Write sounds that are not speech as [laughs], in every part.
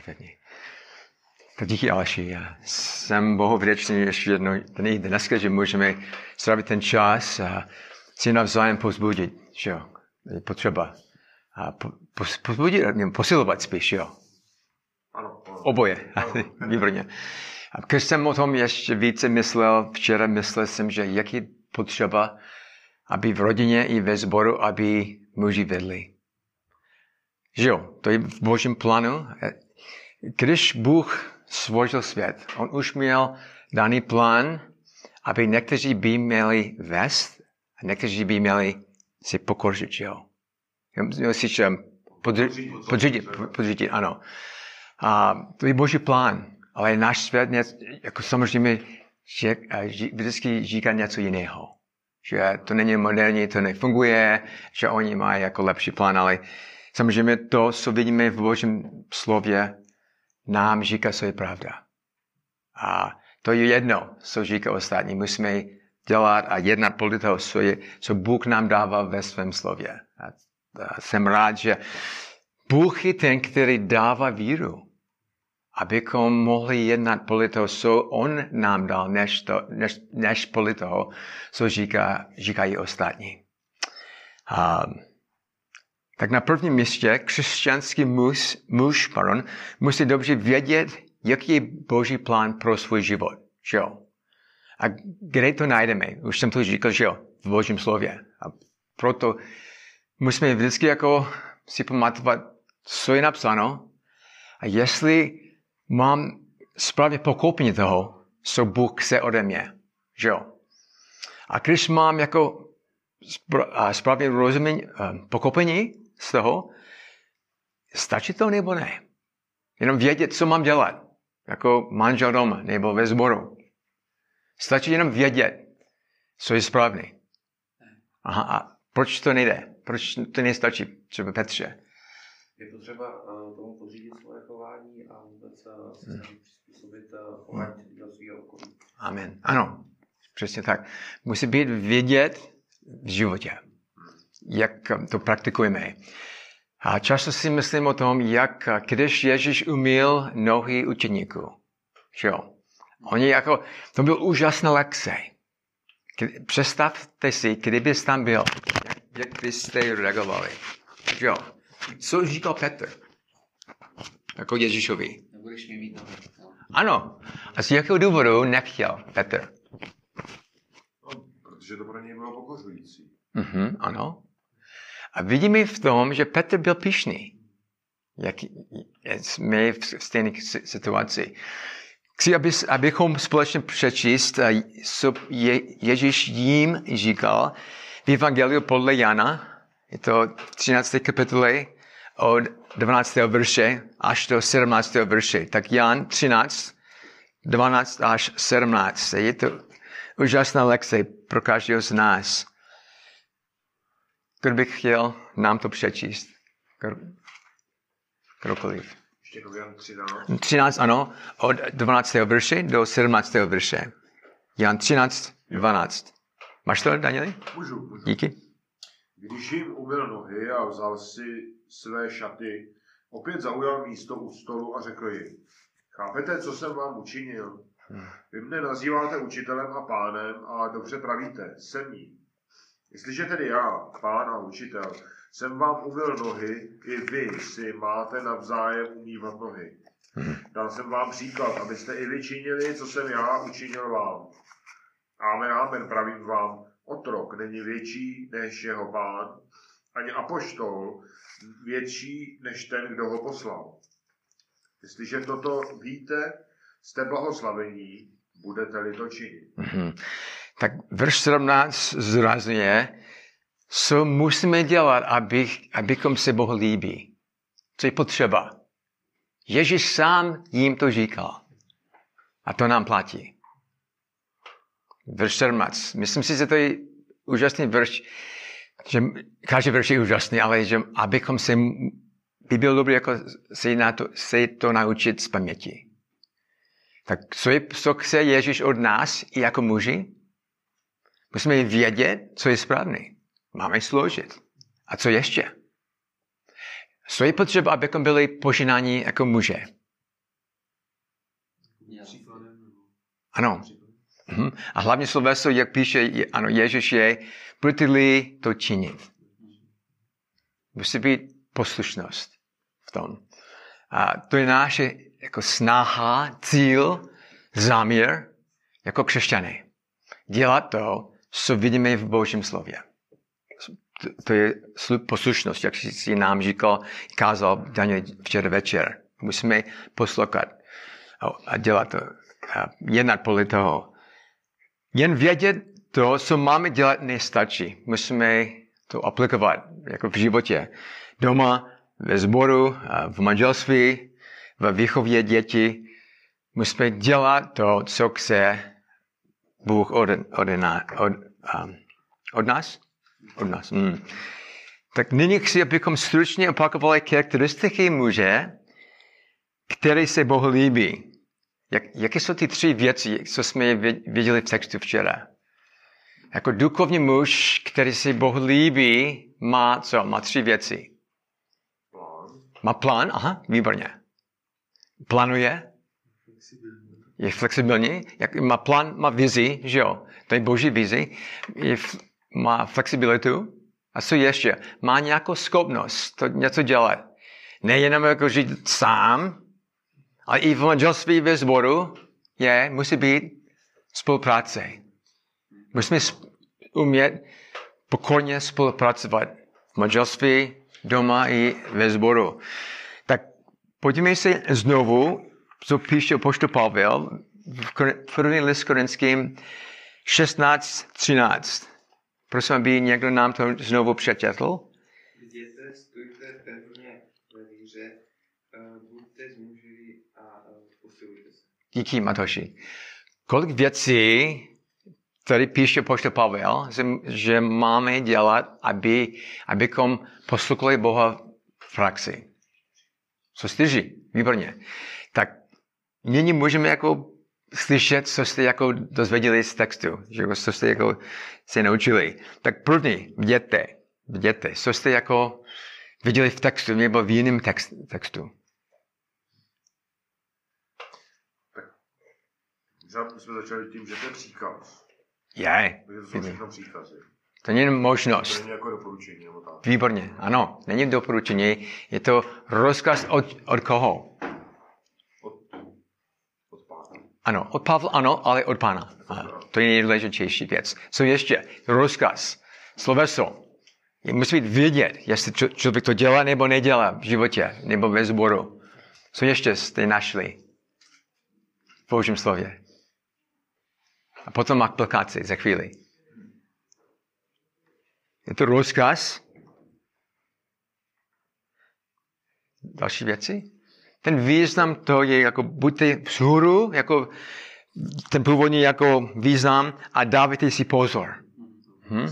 perfektní. Tak díky Aleši. Já jsem Bohu vděčný ještě jednou dneska, že můžeme strávit ten čas a si navzájem pozbudit, že jo, je potřeba. A po, pozbudit, posilovat spíš, jo. Ano. Oboje, [laughs] výborně. A když jsem o tom ještě více myslel, včera myslel jsem, že jak je potřeba, aby v rodině i ve sboru, aby muži vedli. Že jo, to je v božím plánu. Když Bůh stvořil svět, on už měl daný plán, aby někteří by měli vést a někteří by měli si pokořit, jo. Si podřídit, podřídit, podřídit, ano. A to je boží plán, ale náš svět, jako samozřejmě, že, vždycky říká něco jiného. Že to není moderní, to nefunguje, že oni mají jako lepší plán, ale samozřejmě to, co vidíme v božím slově, nám říká, co je pravda. A to je jedno, co říká ostatní. Musíme dělat a jednat podle toho, co, je, co Bůh nám dává ve svém slově. A, a jsem rád, že Bůh je ten, který dává víru, abychom mohli jednat podle toho, co On nám dal, než, to, než, než podle toho, co říká, říkají ostatní. Um, tak na prvním místě křesťanský muž, muž pardon, musí dobře vědět, jaký je Boží plán pro svůj život. Že jo? A kde to najdeme? Už jsem to říkal, že jo, v Božím slově. A proto musíme vždycky jako si pamatovat, co je napsáno a jestli mám správně pochopení toho, co Bůh chce ode mě. Že jo? A když mám jako správně rozumění, pochopení z toho, stačí to nebo ne? Jenom vědět, co mám dělat. Jako manžel doma nebo ve sboru. Stačí jenom vědět, co je správný. Aha, a proč to nejde? Proč to nestačí? Třeba Petře. Je potřeba uh, tomu podřídit svoje chování a vůbec uh, se hmm. přizpůsobit uh, chování hmm. do svého okolí. Amen. Ano, přesně tak. Musí být vědět v životě, jak to praktikujeme. A často si myslím o tom, jak když Ježíš umil nohy učeníků. Jo? Oni jako, to byl úžasná lekce. Představte si, kdybyste tam byl, jak, jak byste reagovali. Jo? Co říkal Petr? Jako Ježíšovi. Nebudeš mi mít nohy. Ano. A z jakého důvodu nechtěl Petr? No, protože to pro něj bylo pokořující. Mhm, ano. A vidíme v tom, že Petr byl pišný. Jak jsme v stejné situaci. Chci, aby, abychom společně přečíst, co je, Ježíš jim říkal v Evangeliu podle Jana, je to 13. kapitole od 12. verše až do 17. verše. Tak Jan 13, 12 až 17. Je to úžasná lekce pro každého z nás. Kdo bych chtěl nám to přečíst? Kdokoliv. Ještě 13. 13, ano, od 12. verše do 17. verše. Jan 13, 12. Máš to, Danieli? Můžu, můžu. Díky. Když jim umyl nohy a vzal si své šaty, opět zaujal místo u stolu a řekl jim, chápete, co jsem vám učinil? Vy mne nazýváte učitelem a pánem a dobře pravíte, jsem ním. Jestliže tedy já, pán a učitel, jsem vám umyl nohy, i vy si máte navzájem umývat nohy. Dal jsem vám příklad, abyste i vy činili, co jsem já učinil vám. Amen, amen, pravím vám, otrok není větší než jeho pán, ani apoštol větší než ten, kdo ho poslal. Jestliže toto víte, jste blahoslavení, budete-li to činit. Tak verš 17 zrazuje, co musíme dělat, abych, abychom se Bohu líbí. Co je potřeba. Ježíš sám jim to říkal. A to nám platí. Verš 17. Myslím si, že to je úžasný verš, že každý verš je úžasný, ale že abychom se, by bylo dobré jako se, na to, se to naučit z paměti. Tak co, je, co chce Ježíš od nás i jako muži? Musíme vědět, co je správný. Máme složit. A co ještě? Co je potřeba, abychom byli poženáni jako muže? Ano. Mhm. A hlavně sloveso, jak píše, ano, Ježíš je, budete-li to činit. Musí být poslušnost v tom. A to je naše jako snaha, cíl, záměr jako křesťané. Dělat to, co vidíme v Božím slově. To- je slu- poslušnost, jak si nám říkal, kázal Daniel včera večer. Musíme poslouchat a- dělat to, a jednat podle toho. Jen vědět to, co máme dělat, nestačí. Musíme to aplikovat jako v životě. Doma, ve sboru, v manželství, ve výchově dětí. Musíme dělat to, co chce Bůh od, od, od, um, od nás. Od nás. Mm. Tak nyní chci, abychom stručně opakovali charakteristiky muže, který se Bohu líbí. Jak, jaké jsou ty tři věci, co jsme viděli v textu včera? Jako duchovní muž, který se Bohu líbí, má co? Má tři věci. Plán. Má plán, aha, výborně. Plánuje, je flexibilní, jak, má plán, má vizi, že jo, to je boží vizi, je, má flexibilitu a co ještě? Má nějakou schopnost to něco dělat. Nejenom jako žít sám, ale i v manželství ve sboru je, musí být spolupráce. Musíme umět pokorně spolupracovat v manželství, doma i ve sboru. Tak pojďme se znovu, co píše poštol Pavel v první list Korinským 16.13. Prosím, aby někdo nám to znovu přečetl. Jděte, stůjte pevně ve víře, eh, buďte zmužili a eh, posilujte se. Díky, Matoši. Kolik věcí tady píše poštol Pavel, že, že máme dělat, aby, abychom poslouchali Boha v praxi. Co čtyři? Výborně. Tak nyní můžeme jako slyšet, co jste jako dozvěděli z textu, že jako, co jste jako se naučili. Tak první, viděte, viděte, co jste jako viděli v textu nebo v jiném text, textu. Možná jsme začali tím, že to je příkaz. Je, Takže to jsou všechno příkazy. to není jen To možnost. není jako doporučení nebo tak. Výborně, ano, není doporučení, je to rozkaz od, od koho? Od, od pána. Ano, od Pavla ano, ale od pána. To je nejdůležitější věc. Co ještě? Rozkaz, sloveso. Musí být vědět, jestli člověk to dělá nebo nedělá v životě, nebo ve sboru. Co ještě jste našli v Božím slově? A potom aplikaci za chvíli. Je to rozkaz. Další věci? Ten význam to je jako buďte vzhůru, jako ten původní jako význam a dávajte si pozor. Hm?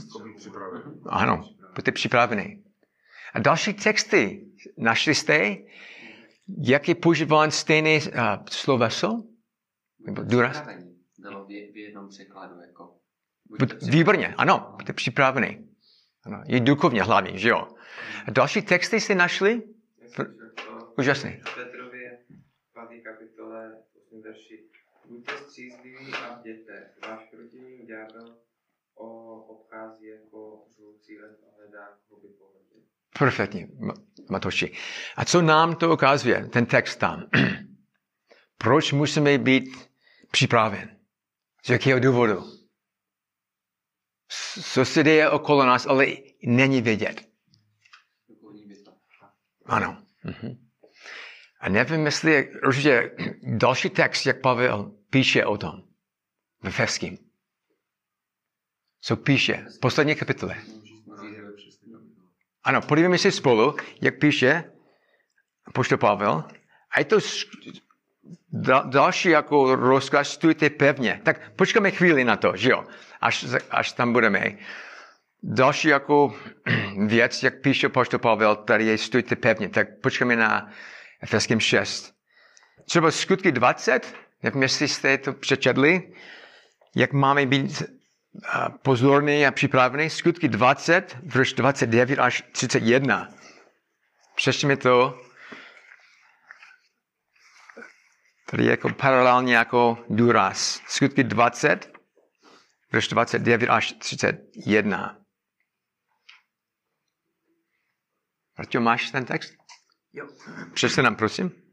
Ano, buďte připraveni. A další texty našli jste, jak je používán stejné uh, sloveso? Nebo důraz? Bylo v, jednom překladu jako. Výborně, ano, buďte připraveni. Ano, je duchovně hlavně, že jo? A další texty jste našli? Úžasný. v Petrově 5. kapitole 8. verši. Buďte střízliví a bděte. Váš protivník ďábel o obchází jako žloucí lev a hledá, koho by pohodil. Perfektně, Ma- Matoši. A co nám to ukazuje, ten text tam? [clears throat] Proč musíme být připraven? Z jakého důvodu? Co se děje okolo nás, ale není vědět. Ano. Mhm. A nevím, jestli určitě další text, jak Pavel píše o tom. Ve Feským. Co píše? Poslední kapitole. Ano, podívejme se spolu, jak píše poštol Pavel. A je to další jako rozkaz, stůjte pevně. Tak počkáme chvíli na to, že jo? Až, až tam budeme. Další jako [clears throat] věc, jak píše poštol Pavel, tady je stůjte pevně. Tak počkáme na Efeským 6. Třeba skutky 20, nevím, jestli jste to přečetli, jak máme být a, pozorní a připravení. Skutky 20, verš 29 až 31. Přečteme to. Tady jako paralelně jako důraz. Skutky 20, verš 29 až 31. Marťo, máš ten text? Jo. Přečte nám, prosím.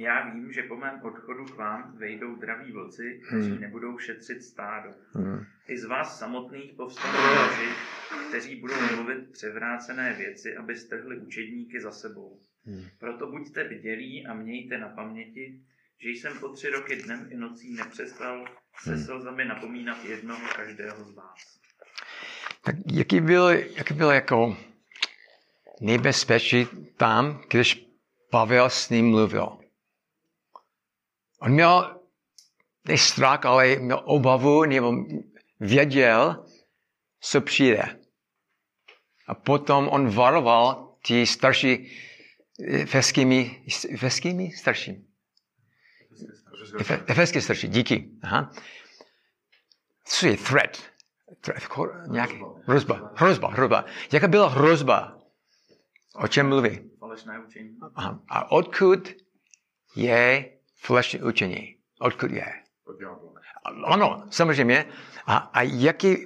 Já vím, že po mém odchodu k vám vejdou draví vlci, kteří nebudou šetřit stádo. Hmm. I z vás samotných povstanou muži, kteří budou mluvit převrácené věci, aby strhli učedníky za sebou. Proto buďte bdělí a mějte na paměti, že jsem po tři roky dnem i nocí nepřestal se slzami napomínat jednoho každého z vás. Tak jaký byl, jaký byl jako nebezpečí tam, když Pavel s ním mluvil? On měl ne strach, ale měl obavu, nebo věděl, co přijde. A potom on varoval ti starší eh, efeskými, efeskými staršími. Efe- Efeský starší, díky. Aha. Co je threat? threat ko- nějaký, hrozba, hrozba, hrozba. Jaká byla hrozba? O čem mluví? Aha. A odkud je falešné učení? Odkud je? Ano, samozřejmě. A, a jaký,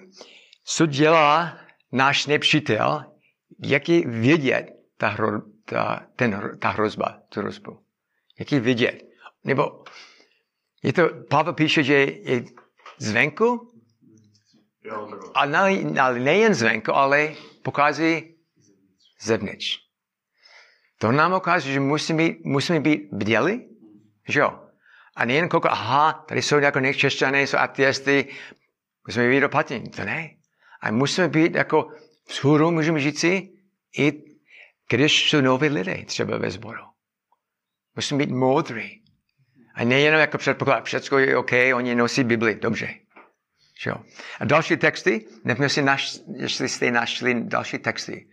co dělá náš nepřítel, jak je vidět ta, hro, ta, ten, ta hrozba, tu hrozbu? Jak je vidět? Nebo je to, Pavel píše, že je zvenku, a ne, ale nejen zvenku, ale pokazí zevnitř. To nám ukáže, že musíme být, musíme být bděli, že jo? A nejen koukat, aha, tady jsou jako nekřesťané, jsou ateisty, musíme být opatrní. To ne. A musíme být jako vzhůru, můžeme říci, i když jsou noví lidé třeba ve sboru. Musíme být moudrý. A nejenom jako předpoklad, všechno je OK, oni nosí Bibli, dobře. Že jo? A další texty, nevím, jestli, naš, jestli jste našli další texty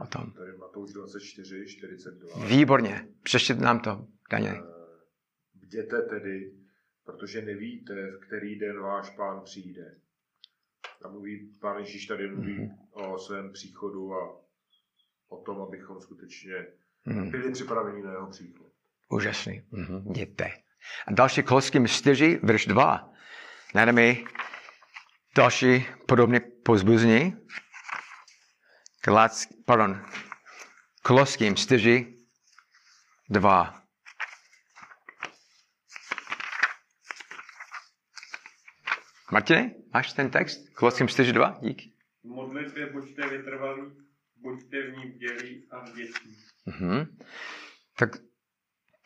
o tom. Tady Matouš 24, 42. Výborně, přečtěte nám to, Daniel. Bděte tedy, protože nevíte, v který den váš pán přijde. A mluví, pán Ježíš tady mluví Mhm. o svém příchodu a o tom, abychom skutečně Mhm. byli připraveni na jeho příchod. Úžasný. Mhm, jděte. A další Koloským 4, verš 2. Najdeme další podobné pozbuzení. Galac, pardon, Koloským 4, 2. Martine, máš ten text? Koloským 4, 2? Díky. V modlitbě buďte vytrvalí, buďte v ní bdělí a vděční. Mhm. Tak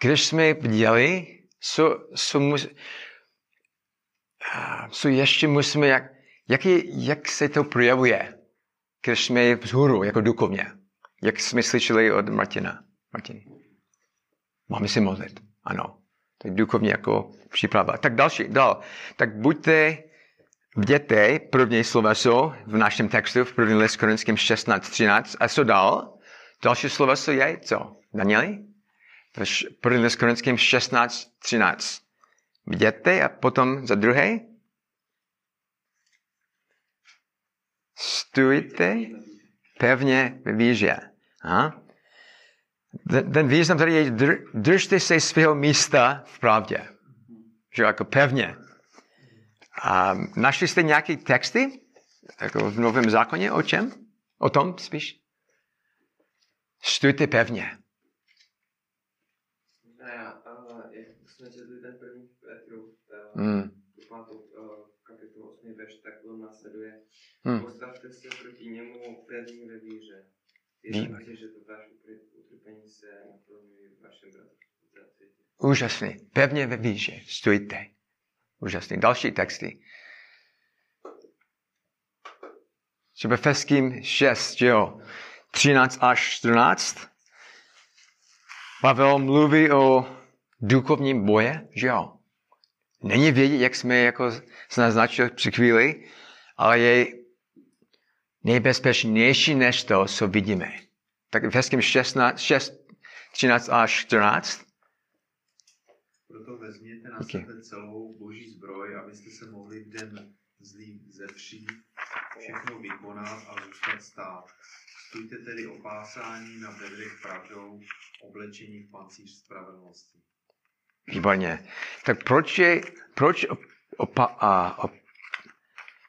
když jsme viděli, co, co, mus, co ještě musíme, jak, jak, je, jak se to projevuje, když jsme vzhůru, jako duchovně, jak jsme slyšeli od Martina. Martin. Máme se modlit, ano. Je duchovně jako příprava. Tak další, dál. Tak buďte bděte, první slova jsou v našem textu, v první list Korinským 16, 13. A co dál? Další slova jsou je, co? Danieli? V první list Korinským 16, 13. Bděte a potom za druhé? Stůjte pevně ve víře. Aha. Ten, význam tady je, dr, držte se svého místa v pravdě. Že jako pevně. A našli jste nějaké texty? Jako v Novém zákoně o čem? O tom spíš? Stůjte pevně. Já, uh, jak jsme četli ten první Petru, Hmm. tu pátou uh, kapitolu 8. verš, tak to následuje. Hmm. Postavte se proti němu pevní ve víře. Věřte, že to váš utrpení se naplňuje v vašem bratře. Úžasný. Pevně ve víře. Stůjte. Úžasný. Další texty. Třeba Feským 6, že jo? 13 až 14. Pavel mluví o duchovním boje, že jo? Není vědět, jak jsme jako se naznačili při chvíli, ale je nejbezpečnější než to, co vidíme. Tak v Feským 16, 6, 13 až 14. Proto vezměte na sebe celou boží zbroj, abyste se mohli v den zlý ze vší všechno vykonat a zůstat stát. Stůjte tedy opásání na bedrech pravdou, oblečení v pancíř spravedlnosti. Výborně. Tak proč je, proč opa, a, op,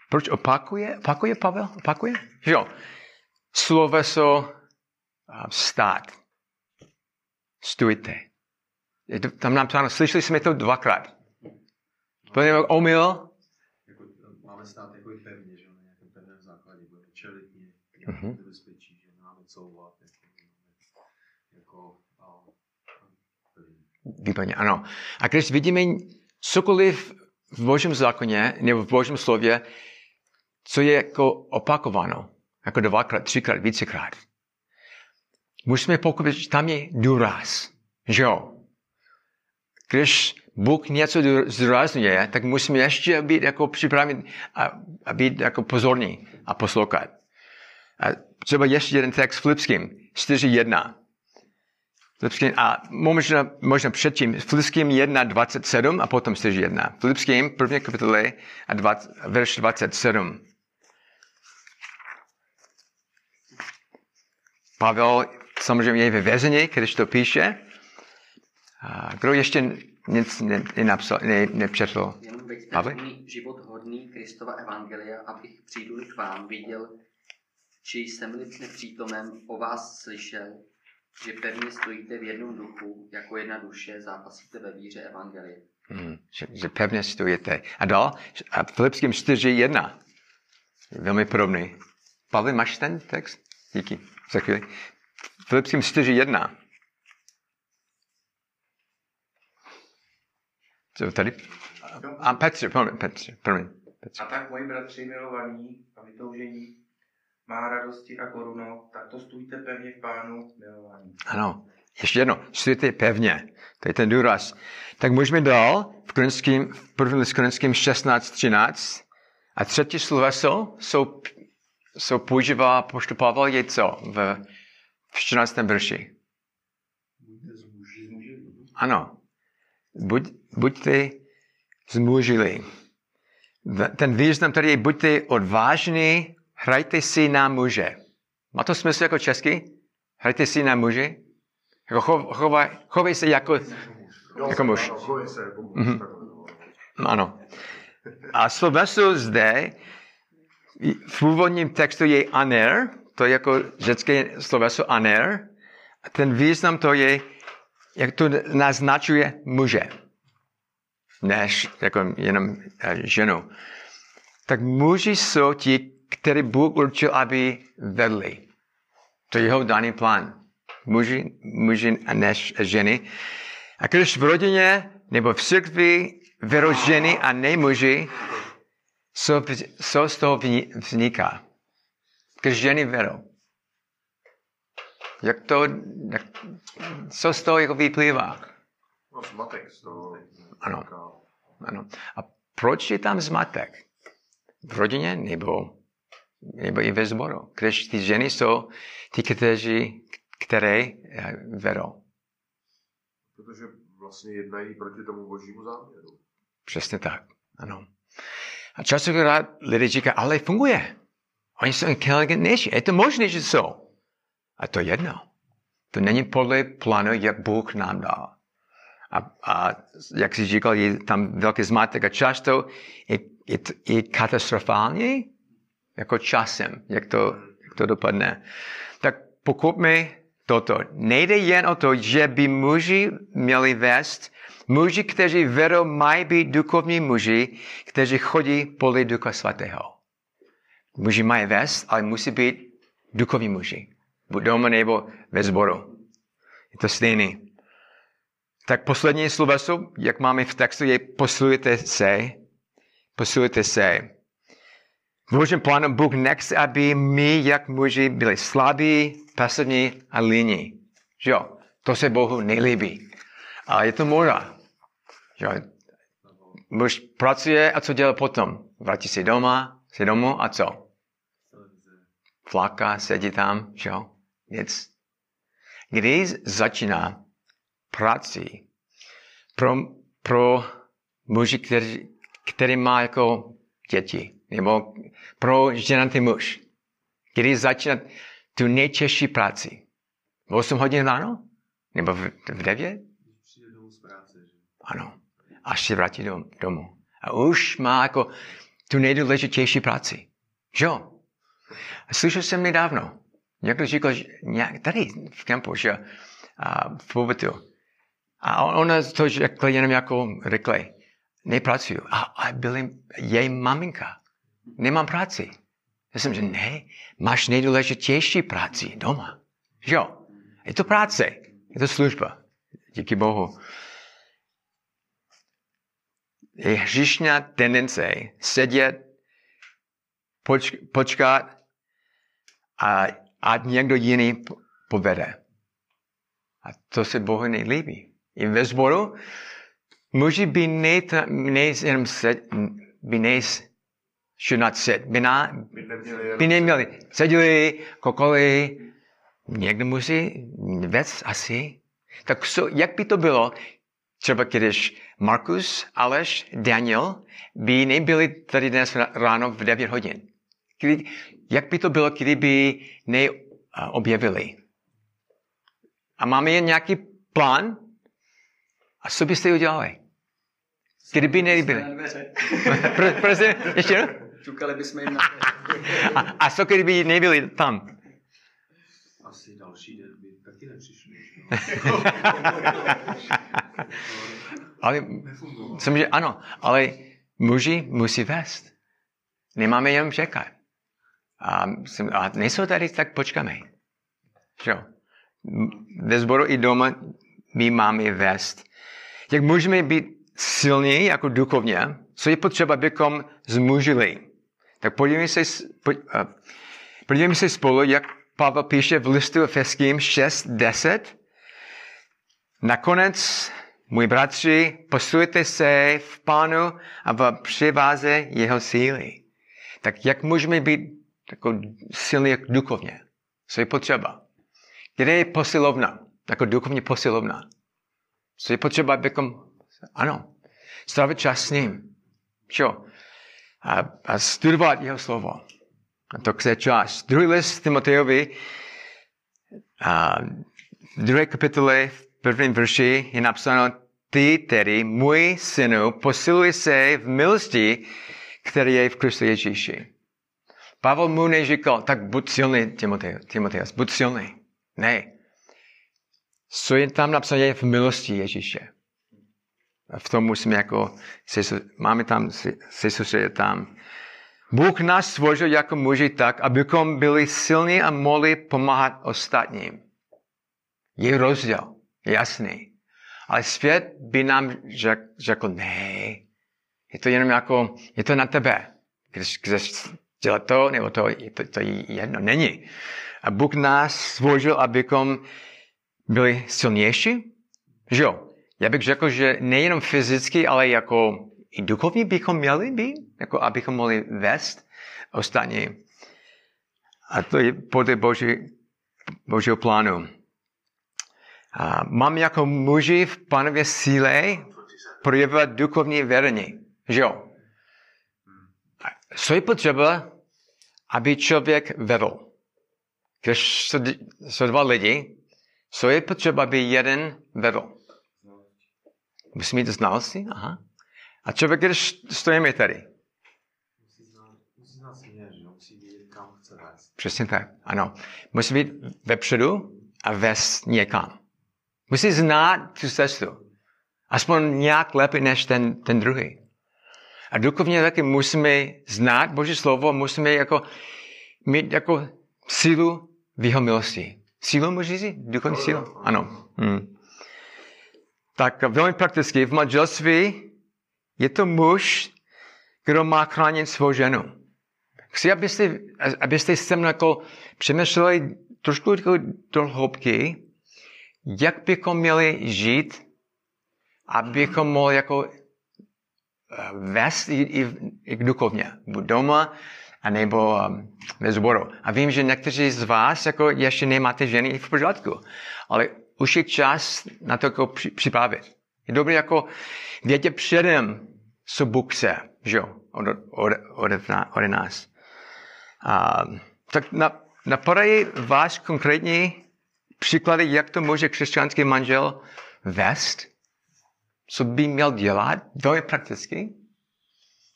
proč opakuje, opakuje Pavel? Opakuje? Jo. Sloveso stát. Stůjte. Je to, tam napsáno, slyšeli jsme to dvakrát. To je omyl. Jako, máme stát jako i pevně, že na nějakém pevném základě. Budeme čelit Mhm. nebezpečí, že máme couvat. Jako, jako Výborně, ano. A když vidíme cokoliv v Božím zákoně nebo v Božím slově, co je jako opakováno, jako dvakrát, třikrát, vícekrát, musíme pochopit, že tam je důraz. Že jo? Když Bůh něco zdůrazňuje, tak musíme ještě být jako připraveni a, a být jako pozorní a poslouchat. A třeba ještě jeden text Filipským, 4.1. Filipským, a možná, možná předtím, Filipským 1, 27 a potom 4.1. Filipským, první kapitoly a 20, verš 27. Pavel samozřejmě je ve vězení, když to píše. A kdo ještě nic ne, ne, nepřečetl? Jenom veďte Pavle? svůj život hodný Kristova evangelia, abych přijdu k vám viděl, či jsem-li nepřítomen o vás slyšel, že pevně stojíte v jednom duchu, jako jedna duše, zápasíte ve víře evangelie. Hmm, že, že pevně stojíte. A dál, a Filipským 4.1. Je velmi podobný. Pavle, máš ten text? Díky, za chvíli. Filipským 4.1. Co tady? A Petře, promiň, Petře, promiň. Petře. A tak, moji bratři milovaní a vytoužení, má radosti a koruno, tak to stůjte pevně v pánu milovaní. Ano, ještě jedno, stojíte pevně. To je ten důraz. Tak můžeme dál v Korinským, v prvním list Korinským 16.13. A třetí sloveso jsou, jsou používá poštu Pavel je co? V, v 14. verši. Ano. Buď, buďte zmužili. V- Ten význam tady je buďte odvážní, hrajte si na muže. Má to smysl jako česky? Hrajte si na muže? Jako chov, chovaj, chovej se jako... Jako muž. No. Ano. A sloveso zde v původním textu je aner, to je jako řecké sloveso aner. A ten význam to je, jak to naznačuje muže, než jako jenom eh, ženu. Tak muži jsou ti, který Bůh určil, aby vedli. To je jeho daný plán. Muži, muži a než ženy. A když v rodině nebo v církvi vedou ženy a ne muži, co, co z toho vzniká? Když ženy vedou. Jak to, jak, co z toho jako vyplývá? No, zmatek z toho. Ano. Ano. A proč je tam zmatek? V rodině nebo, nebo i ve sboru? Když ty ženy jsou ty, kteří, které eh, vedou. Protože vlastně jednají proti tomu božímu záměru. Přesně tak. Ano. A častokrát lidé říkají, ale funguje. Oni jsou inteligentnější. Je to možné, že jsou. A to je jedno. To není podle plánu, jak Bůh nám dal. A, a jak jsi říkal, je tam velký zmatek a často je, je, je katastrofální jako časem, jak to, jak to dopadne. Tak pokud toto, nejde jen o to, že by muži měli vést, muži, kteří vedou, mají být duchovní muži, kteří chodí podle Ducha Svatého. Muži mají vést, ale musí být duchovní muži. Buď doma nebo ve sboru. Je to stejný. Tak poslední sloveso, jak máme v textu, je posilujte se. Posilujte se. Božím plánu Bůh nechce, aby my, jak muži, byli slabí, pasivní a líní. Jo? To se Bohu nelíbí. Ale je to moda. Že jo? Muž pracuje a co dělá potom? Vrátí se doma, se domů a co? Flaká, sedí tam, jo? Nic. Když začíná práci pro, pro muži, který, který má jako děti, nebo pro ženatý muž, když začíná tu nejtěžší práci. V 8 hodin ráno? Nebo v, v 9? Když přijde domů z práce, že? Ano. Až se vrátí dom, domů. A už má jako tu nejdůležitější práci. Jo? Slyšel jsem nedávno, někdo říkal, že nějak, tady v kempu, že a, v pobytu. A ona to řekla jenom jako rychle. Nepracuju. A, a byly její maminka. Nemám práci. Já jsem, že ne, máš nejdůležitější práci doma. Jo? Je to práce. Je to služba. Díky Bohu. Je hřišná tendence sedět, poč, počkat a ať někdo jiný povede. A to se Bohu nelíbí. I ve sboru muži by ne, ne jenom sed, by ne, should not sit, by, na, by neměli, seděli, kokoli, někdo musí věc asi. Tak so, jak by to bylo, třeba když Markus, Aleš, Daniel by nebyli tady dnes ráno v 9 hodin. Kdy, jak by to bylo, kdyby neobjevili? A máme jen nějaký plán? A co byste udělali? Kdyby nebyli? [laughs] Prosím, ještě jednou? Čukali bychom jim na [laughs] A, a co kdyby nebyli tam? Asi další den by taky nepřišli. [laughs] Ale že ano, ale muži musí vést. Nemáme jenom čekat. A, jsem, a nejsou tady, tak počkáme. Že jo? Ve sboru i doma my máme vést. Jak můžeme být silní jako duchovně, co je potřeba, abychom zmužili. Tak podívejme se, podívejme se spolu, jak Pavel píše v listu Efeským 6.10. Nakonec, můj bratři, posilujte se v pánu a v převáze jeho síly. Tak jak můžeme být jako silní jak duchovně? Co je potřeba? Kde je posilovna? Jako duchovně posilovna. Co je potřeba, abychom, ano, strávit čas s ním. Čo? A, a studovat jeho slovo. A to chce čas. Druhý list Timotejovi, a druhé kapitole, v prvním verši je napsáno, ty tedy, můj synu, posiluj se v milosti, který je v Kristu Ježíši. Pavel mu neříkal, tak buď silný, Timoteus, buď silný. Ne. Co je tam napsané v milosti Ježíše. V tom musíme jako, máme tam se, soustředit tam. Bůh nás stvořil jako muži tak, abychom byli silní a mohli pomáhat ostatním. Je rozdíl, jasný. Ale svět by nám řek, řekl, ne, je to jenom jako, je to na tebe. Když chceš dělat to, nebo to, je to, to je jedno, není. A Bůh nás stvořil, abychom byli silnější, že jo? Já bych řekl, že nejenom fyzicky, ale jako i duchovně bychom měli být, jako abychom mohli vést ostatní. A to je podle Boží, Božího plánu. A mám jako muži v panově síle projevovat duchovní vedení. Že jo? Co je potřeba, aby člověk vedl? Když jsou dva lidi, co je potřeba, aby jeden vedl? Musí mít znalosti? Aha. A člověk, když stojíme tady. Přesně tak, ano. Musí být vepředu a vést někam. Musí znát tu cestu. Aspoň nějak lépe než ten, ten druhý. A duchovně taky musíme znát Boží slovo, musíme jako mít jako sílu v jeho milosti. Sílu může říct? Duchovní sílu? Ano. Hmm. Tak velmi prakticky, v manželství je to muž, kdo má chránit svou ženu. Chci, abyste, abyste se mnou jako přemýšleli trošku jako do hloubky, jak bychom měli žít, abychom mohli jako eh, vést i, i, i duchovně, buď doma, anebo um, ve sboru. A vím, že někteří z vás jako ještě nemáte ženy v pořádku, ale už je čas na to jako při- připravit. Je dobré jako vědět předem, co Bůh chce, že jo, od, od, od, od nás. A, tak na, napadají vás konkrétní příklady, jak to může křesťanský manžel vést? co by měl dělat, je prakticky.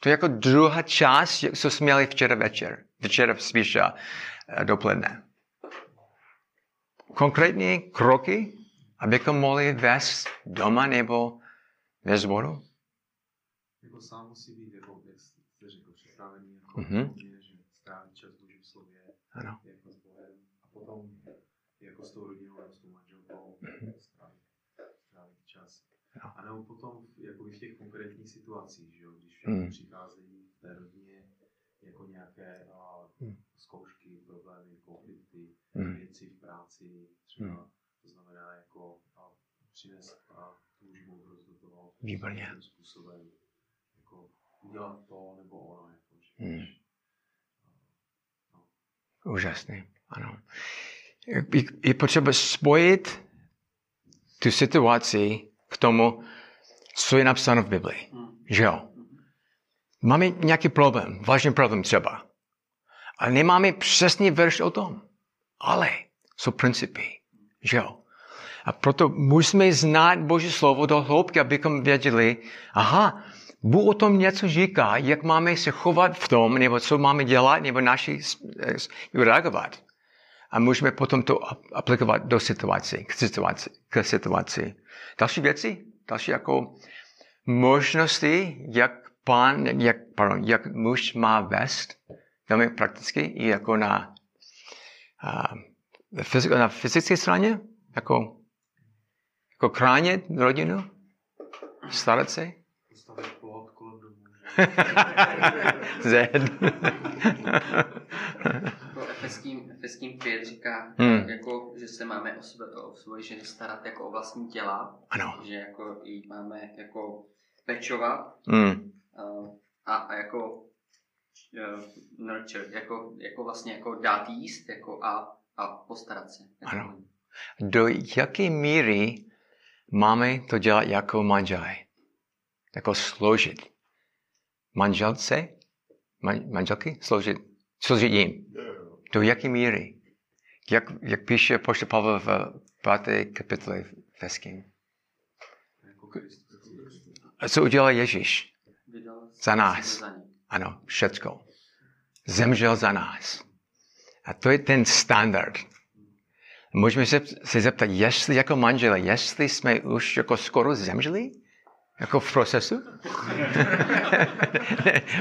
To je jako druhá část, co jsme měli včera večer. Včera spíš eh, dopoledne. Konkrétní kroky, abychom mohli vést doma nebo ve sboru. Jako sám musí být, jako, jak jste řekl, připravený, jako Mhm. mm-hmm. že strávit čas v Božím slově, Ano. jako s Bohem, a potom jako s tou rodinou s tou manželkou strávit Jo. A nebo potom jako v těch konkrétních situacích, že jo, když Mm. jako přicházejí v té rodině jako nějaké a, Mm. zkoušky, problémy, konflikty, Mm. věci v práci, třeba to znamená jako a, přinést a tu moudrost do toho, Výborně. způsobem jako udělat to nebo ono. Jako, že, Mm. no, Úžasný, ano. Je potřeba spojit tu situaci k tomu, co je napsáno v Biblii. Že jo? Máme nějaký problém, vážný problém třeba. A nemáme přesný verš o tom. Ale jsou principy. Že jo? A proto musíme znát Boží slovo do hloubky, abychom věděli, aha, Bůh o tom něco říká, jak máme se chovat v tom, nebo co máme dělat, nebo naši reagovat. A můžeme potom to ap- aplikovat do situace, k situaci. K situaci. Další věci, další jako možnosti, jak pán, jak, pardon, jak muž má vést, velmi prakticky, i jako na, fyzik, na fyzické straně, jako, jako chránit rodinu, starat se. postavit plot kolem domu, že [laughs] Zed. Jako Efeským, Efeským 5 říká, Hmm. jako, že se máme o, sebe, o svoje ženy starat jako o vlastní těla, ano. že jako jí máme jako pečovat Mm. uh, a, a jako uh, nurture, jako, jako vlastně jako dát jíst jako a, a postarat se. Ano. Do jaké míry máme to dělat jako manželé? Jako sloužit. Manželce? Man, manželky? Sloužit, sloužit jim. Do jaké míry? Jak, jak píše poštol Pavel v páté kapitole Feským. co udělal Ježíš? Za nás. Ano, všecko. Zemřel za nás. A to je ten standard. Můžeme se, se zeptat, jestli jako manžele, jestli jsme už jako skoro zemřeli? Jako v procesu? [laughs]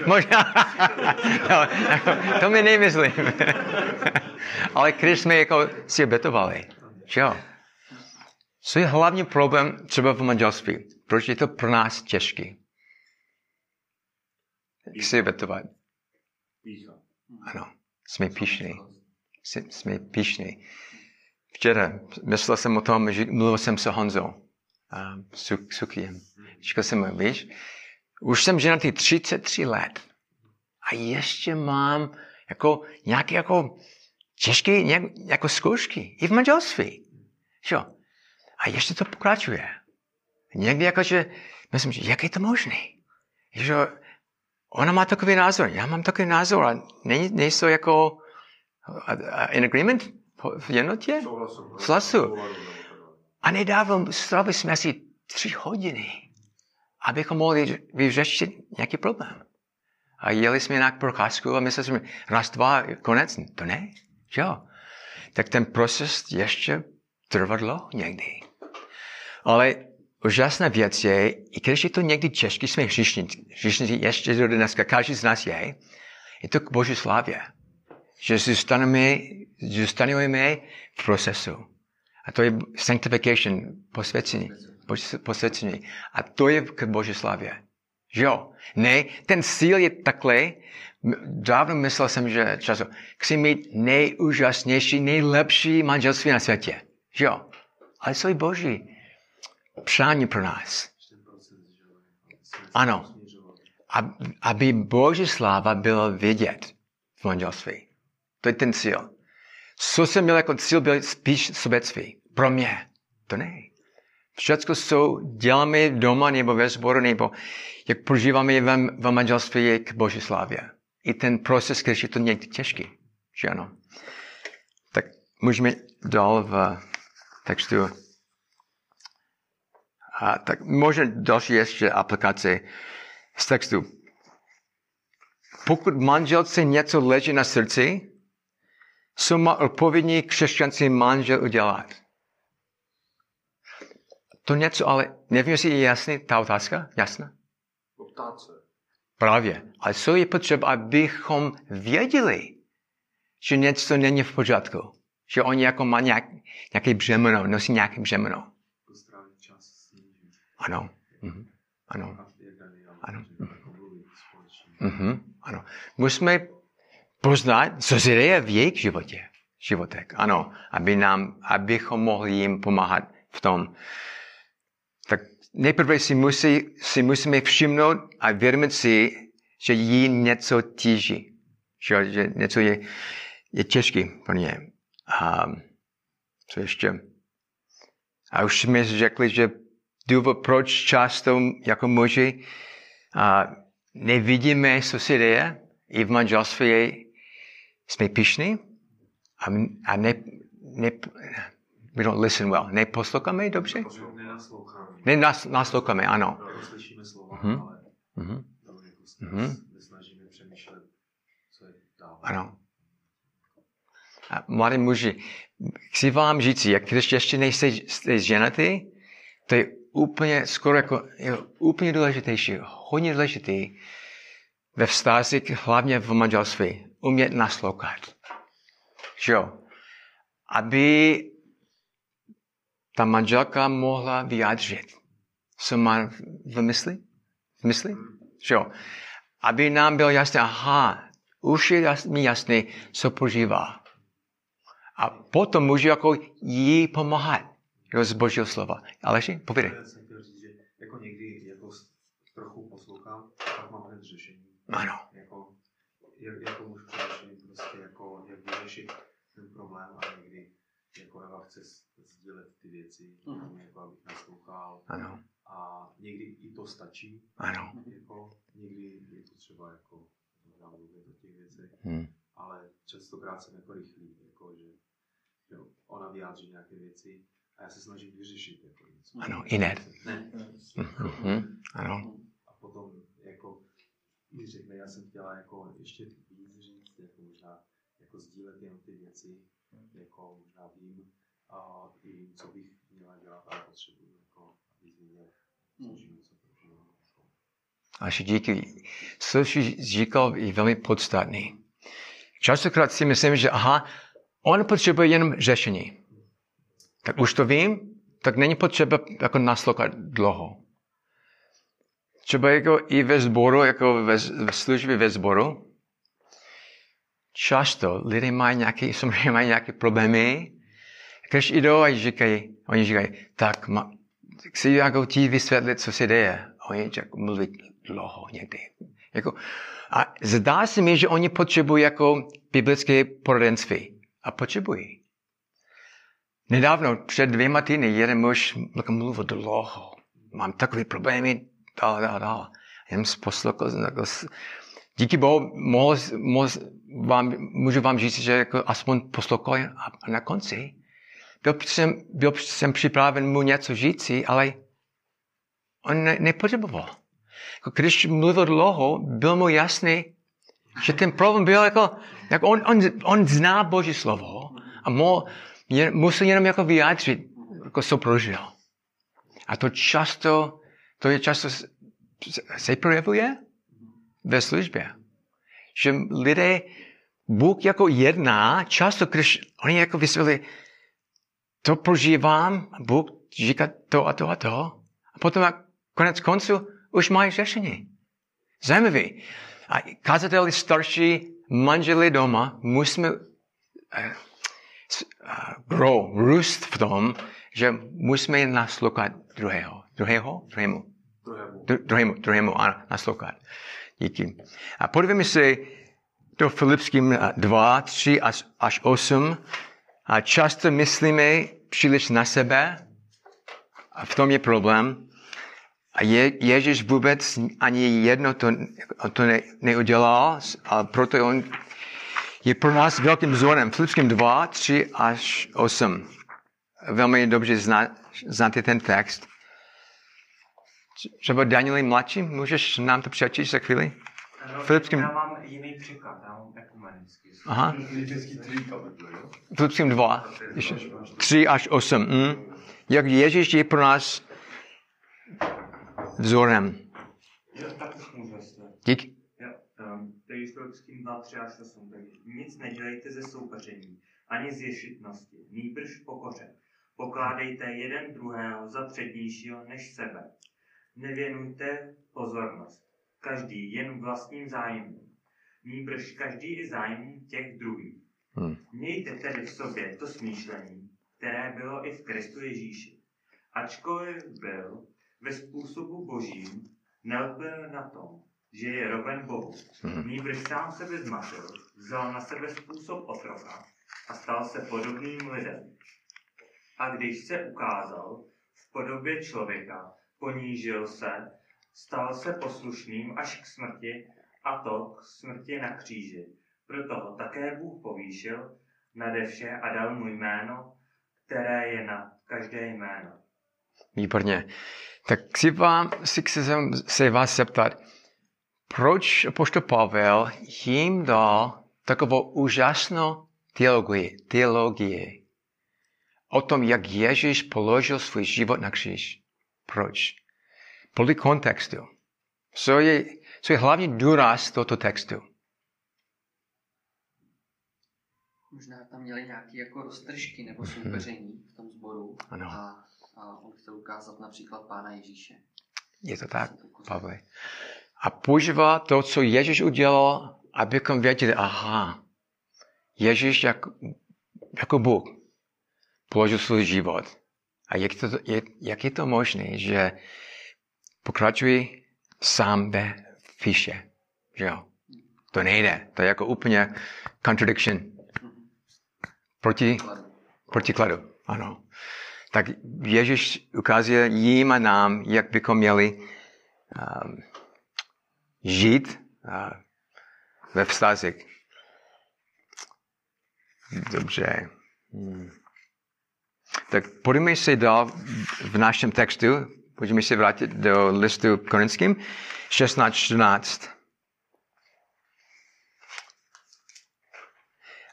Možná. no, jako, to [laughs] mi nemyslím. Ale když jsme jako si obětovali. Jo? Co je hlavní problém třeba v manželství? Proč je to pro nás těžké? Jak si obětovat? Ano, jsme pišní. Jsme- pišní. Včera myslel jsem o tom, že mluvil jsem se Honzou, Su- Sukiem. Říkal jsem víš, už jsem ženatý 33 let a ještě mám jako nějaké jako těžké nějak, jako zkoušky i v manželství. Že Jo. A ještě to pokračuje. Někdy jako, že myslím, že jak je to možné? Že ona má takový názor, já mám takový názor a není, nejsou jako a, a in agreement v jednotě? Souhlasu. Souhlasu. Souladu nebo takhle. A nedávno strávili jsme asi tři hodiny, abychom mohli vyřešit nějaký problém. A jeli jsme na procházku a mysleli jsme, raz, dva, konec. To ne, jo. Tak ten proces ještě trvá někdy. Ale úžasná věc je, i když je to někdy těžké, jsme hříšníci, hříšníci ještě do dneska, každý z nás je, je to k Boží slávě. Že zůstaneme, zůstaneme v procesu. A to je sanctification, posvěcení. Posvěcení. A to je k Boží slavě. Že jo? Ne, ten cíl je takhle. Dávno myslel jsem, že času, chci mít nejúžasnější, nejlepší manželství na světě. Že jo? Ale co je Boží přání pro nás? Ano. Aby Boží sláva byla vidět v manželství. To je ten cíl. Co jsem měl jako cíl, byl spíš sobectví. Pro mě. To ne. Všechno, co děláme doma nebo ve sboru, nebo jak prožíváme ve, ve manželství, je k Boží slávě. I ten proces, když je to někdy těžký. Že ano. Tak můžeme dál v textu A tak možná další ještě aplikace z textu. Pokud manželce něco leží na srdci, co má odpovědný křesťanský manžel udělat? To něco, ale nevím, jestli je jasný ta otázka. Jasná? Poptát se. Právě. Ale co je potřeba, abychom věděli, že něco není v pořádku. Že on jako má nějak, nějaké břemeno, nosí nějaké břemeno. Jako Ano. Mhm. Ano. Ano. jako. Mhm. Ano. Musíme poznat, co se děje v jejich životě. Životek. Ano. Aby nám, abychom mohli jim pomáhat v tom. Nejprve si, musí, si musíme všimnout a vědomit si, že jí něco tíží. Že, že něco je, je těžký pro ně. A co ještě? A už jsme řekli, že důvod, proč často jako muži a nevidíme, co se děje, i v manželství jsme pišní a, a ne, ne, we don't listen well. Neposloucháme dobře? Ne, nas, nasloucháme, ano. No, slyšíme slova, Mhm. ale to jako se Mhm. nesnažíme přemýšlet, co je dál. Ano. A mladí muži, chci vám říct, jak když ještě nejste jste ženatý, to je úplně, skoro jako, je úplně důležitější, hodně důležitý ve vztazích, hlavně v manželství, umět naslouchat. Jo? Aby ta manželka mohla vyjádřit, co má v mysli. V mysli? Že jo? Aby nám bylo jasné, aha, už je jas- mi jasné, co prožívá. A potom můžu jako jí pomáhat. Jo, z božího slova. Aleši, povídej. Já jsem chtěl říct, že jako někdy jako trochu poslouchám, pak mám hned řešení. Ano. Jako, jak, jako muž přemýšlím prostě jako, jak vyřešit ten problém a chce s- sdělit ty věci, Mhm. jako abych naslouchal Ano, a někdy i to stačí, ano. jako někdy je to třeba jako mluvit o těch věcech, Hm. ale častokrát jsem jako rychlý, jako že jo, ona vyjádří nějaké věci a já se snažím vyřešit jako něco. Ano, i hned. Ne, Mhm. Ano. a potom jako mi řekne, já jsem chtěla jako ještě víc říct, jako možná jako sdílet jenom ty věci, jako možná vím, a i co bych měla dělat, ale potřebuji jako, aby je něco díky. Co jsi říkal, je velmi podstatný. Častokrát si myslím, že aha, on potřebuje jenom řešení. Tak už to vím, tak není potřeba jako naslouchat dlouho. Třeba jako i ve sboru, jako ve, ve službě ve sboru, často lidé mají nějaké, [laughs] mají nějaké problémy, když jdou a říkají, oni říkají, tak ma, chci jako ti vysvětlit, co se děje. Oni tak mluví dlouho někdy. Jako, a zdá se mi, že oni potřebují jako biblické poradenství. A potřebují. Nedávno, před dvěma týdny, jeden muž jako mluvil dlouho. Mám takové problémy, dál, dál, dál. Jenom poslouchal, jako, díky Bohu, mohl, mohl vám, můžu vám říct, že jako aspoň poslouchal a na konci byl jsem, byl jsem připraven mu něco říci, ale on ne, nepotřeboval. Jako Když mluvil dlouho, byl mu jasný, že ten problém byl jako, jako on, on, on zná Boží slovo a mo, je, musel jenom jako vyjádřit, jako co prožil. A to často, to je často se projevuje ve službě. Že lidé, Bůh jako jedná, často, když oni jako vysvětlí, to prožívám, Bůh říká to a to a to. A potom na konec konců už mají řešení. Zajímavý. A kazateli starší, manželi doma, musíme uh, grow, růst v tom, že musíme naslouchat druhého. Druhého? Druhému. Druhému. Dru- druhému, druhému, ano, naslouchat. Díky. A podívejme se do Filipským eh, 2, 3 až, až 8. A často myslíme příliš na sebe a v tom je problém. A je, Ježíš vůbec ani jedno to, to ne, neudělal, a proto on je pro nás velkým vzorem. Filipským 2, 3 až 8. Velmi dobře zná, znáte ten text. Třeba Danieli mladší, můžeš nám to přečíst za chvíli? No, Filipským- Já mám jiný překlad, já mám ekumenický. Aha. Filipským 2, 3 až 8. Hm? Jak Ježíš je pro nás vzorem. Dík. Filipským 2, 3 až 8. Takže nic nedělejte ze soupeření, ani z ješitnosti, nýbrž pokoře. Pokládejte jeden druhého za přednějšího než sebe. Nevěnujte pozornost, každý jen vlastním zájmům, nýbrž každý i zájmům těch druhých. Hmm. Mějte tedy v sobě to smýšlení, které bylo i v Kristu Ježíši. Ačkoliv byl ve způsobu božím, nelpil na tom, že je roven Bohu. Mhm. Nýbrž sám sebe zmatil, vzal na sebe způsob otroka a stal se podobným lidem. A když se ukázal v podobě člověka, ponížil se, stal se poslušným až k smrti, a to k smrti na kříži. Proto ho také Bůh povýšil nade vše a dal mu jméno, které je na každé jméno. Výborně. Tak si, vám, si chci se- vás zeptat, proč apoštol Pavel jim dal takovou úžasnou teologii, teologii o tom, jak Ježíš položil svůj život na kříž. Proč? Podle kontextu. Co je, co je hlavní důraz tohoto textu? Možná tam měli nějaké jako roztržky nebo soupeření v tom sboru. Ano. A, a on chtěl ukázat například Pána Ježíše. Je to tak, Jako- Pavle? A používá to, co Ježíš udělal, abychom věděli, aha, Ježíš jak, jako Bůh položil svůj život. A jak, to, jak, jak je to možné, že pokračuje sám ve píše, že jo? To nejde, to je jako úplně contradiction, proti, Kladu. protikladu, ano. Tak Ježíš ukazuje jim a nám, jak bychom měli um, žít uh, ve vztazích. Dobře. Hmm. Tak pojďme se dál v našem textu. Můžeme se vrátit do listu korinským 16.14.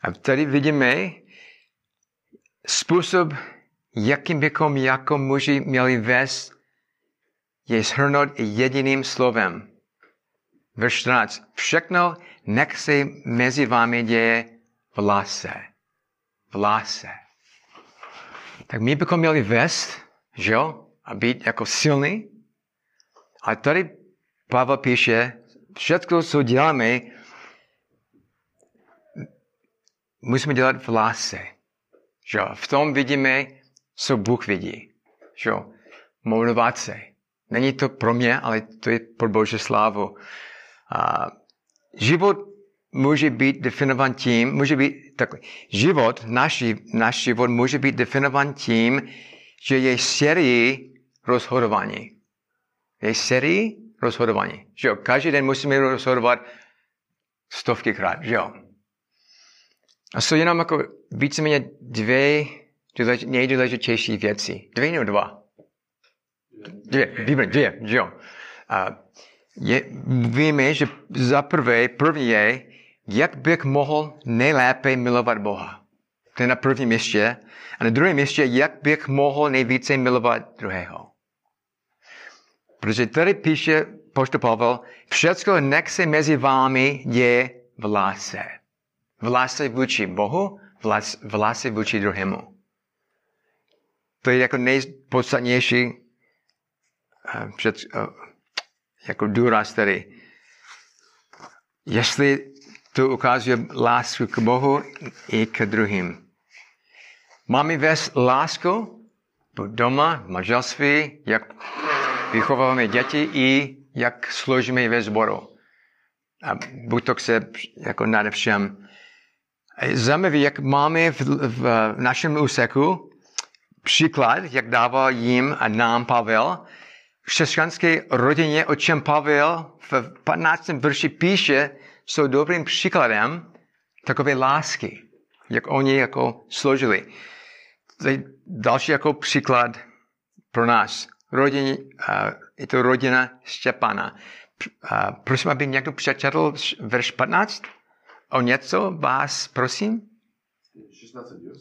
A tady vidíme způsob, jakým bychom jako muži měli vést, je shrnout jediným slovem. Verš 14. Všechno nech se mezi vámi děje v lásce. V lásce. Tak my bychom měli vést, že jo? A být jako silný. A tady Pavel píše, všechno, co děláme, musíme dělat v lásce. Že? V tom vidíme, co Bůh vidí. Že jo? Motivace. Není to pro mě, ale to je pro Bože slávu. A život může být definován tím, může být takový, život, náš, náš život může být definován tím, že je série rozhodování. Je série rozhodování. Že jo? Každý den musíme rozhodovat stovky krát, že jo? A jsou jenom jako víceméně dvě důlež- nejdůležitější věci. Dvě nebo dva? Dvě, výborně, dvě, že jo. A je, víme, že za prvé, první je, jak bych mohl nejlépe milovat Boha. To je na prvním místě. A na druhém místě, jak bych mohl nejvíce milovat druhého. Protože tady píše poštol Pavel, všecko nech se mezi vámi děje v lásce. V lásce vůči Bohu, v lás- v lásce vůči druhému. To je jako nejpodstatnější eh, jako důraz tady. Jestli to ukazuje lásku k Bohu i k druhým. Máme vést lásku doma, v manželství, jak vychováváme děti i jak sloužíme ve sboru. A buď to se jako nade všem. Zajímavé, jak máme v, v, našem úseku příklad, jak dává jim a nám Pavel, křesťanské rodině, o čem Pavel v 15. verši píše, jsou dobrým příkladem takové lásky, jak oni jako složili. Další jako příklad pro nás. Rodině, je to rodina Štěpana. Prosím, aby někdo přečetl verš 15. O něco vás, prosím? 16, jo?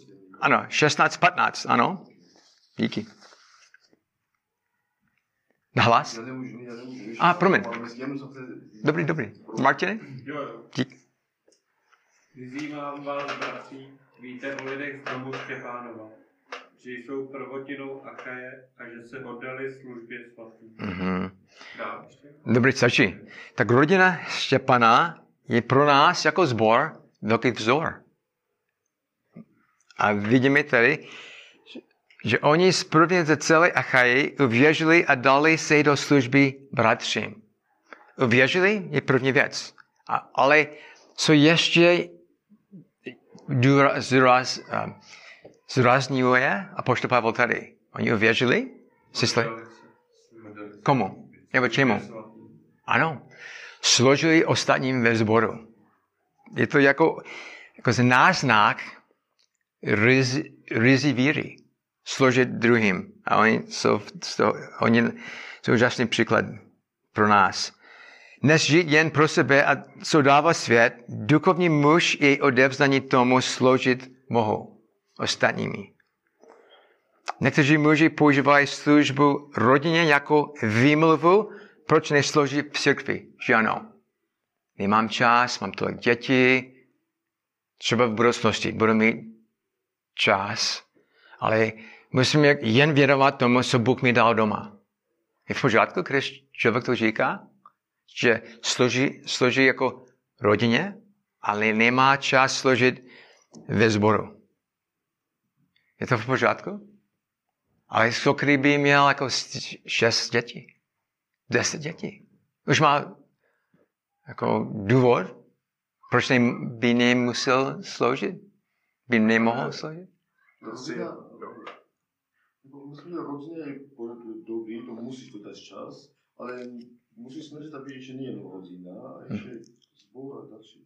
Ano, 16, 15, ano. Díky. Na hlas? Já nemůžu, já nemůžu. víš, A, promiň. jsem se- Dobrý, dobrý. Martine? Díky. Vyzývám vás, bratři, víte o lidech z domu Štěpánova, že jsou prvotinou Achaje a že se oddali službě svatým. Mhm. Ještě? Dobrý, stačí. Tak rodina Štěpana je pro nás jako zbor velký vzor. A vidíme tady, že oni z první ze celé Achaji uvěřili a dali se do služby bratřím. Uvěřili je první věc. A, ale co ještě důra- zdůraz, um, zdůrazňuje apoštol Pavel tady? Oni uvěřili? Se. Komu? Nebo čemu? Ano, složili ostatním ve sboru. Je to jako, jako náznak riz, rizy víry. Složit druhým. A oni jsou, toho, oni jsou úžasný příklad pro nás. Dnes žít jen pro sebe a co dává svět, duchovní muž je odevzdaný tomu složit mohou ostatními. Někteří muži používají službu rodině jako výmluvu, proč nesloží v církvi. Že ano. Nemám čas, mám tolik dětí, třeba v budoucnosti budu mít čas, ale musím jen věnovat tomu, co Bůh mi dal doma. Je v pořádku, když člověk to říká, že složí, složí jako rodině, ale nemá čas složit ve sboru. Je to v pořádku? Ale co kdyby měl jako st- šest dětí? Deset dětí? Už má jako důvod, proč ne, by nemusel složit? By nemohl složit? Asi, Rodina, myslím, že rodina je po- dobrý, to musíš to dát čas, ale musíš snažit, aby ještě nejen rodina, a ještě zbor a další.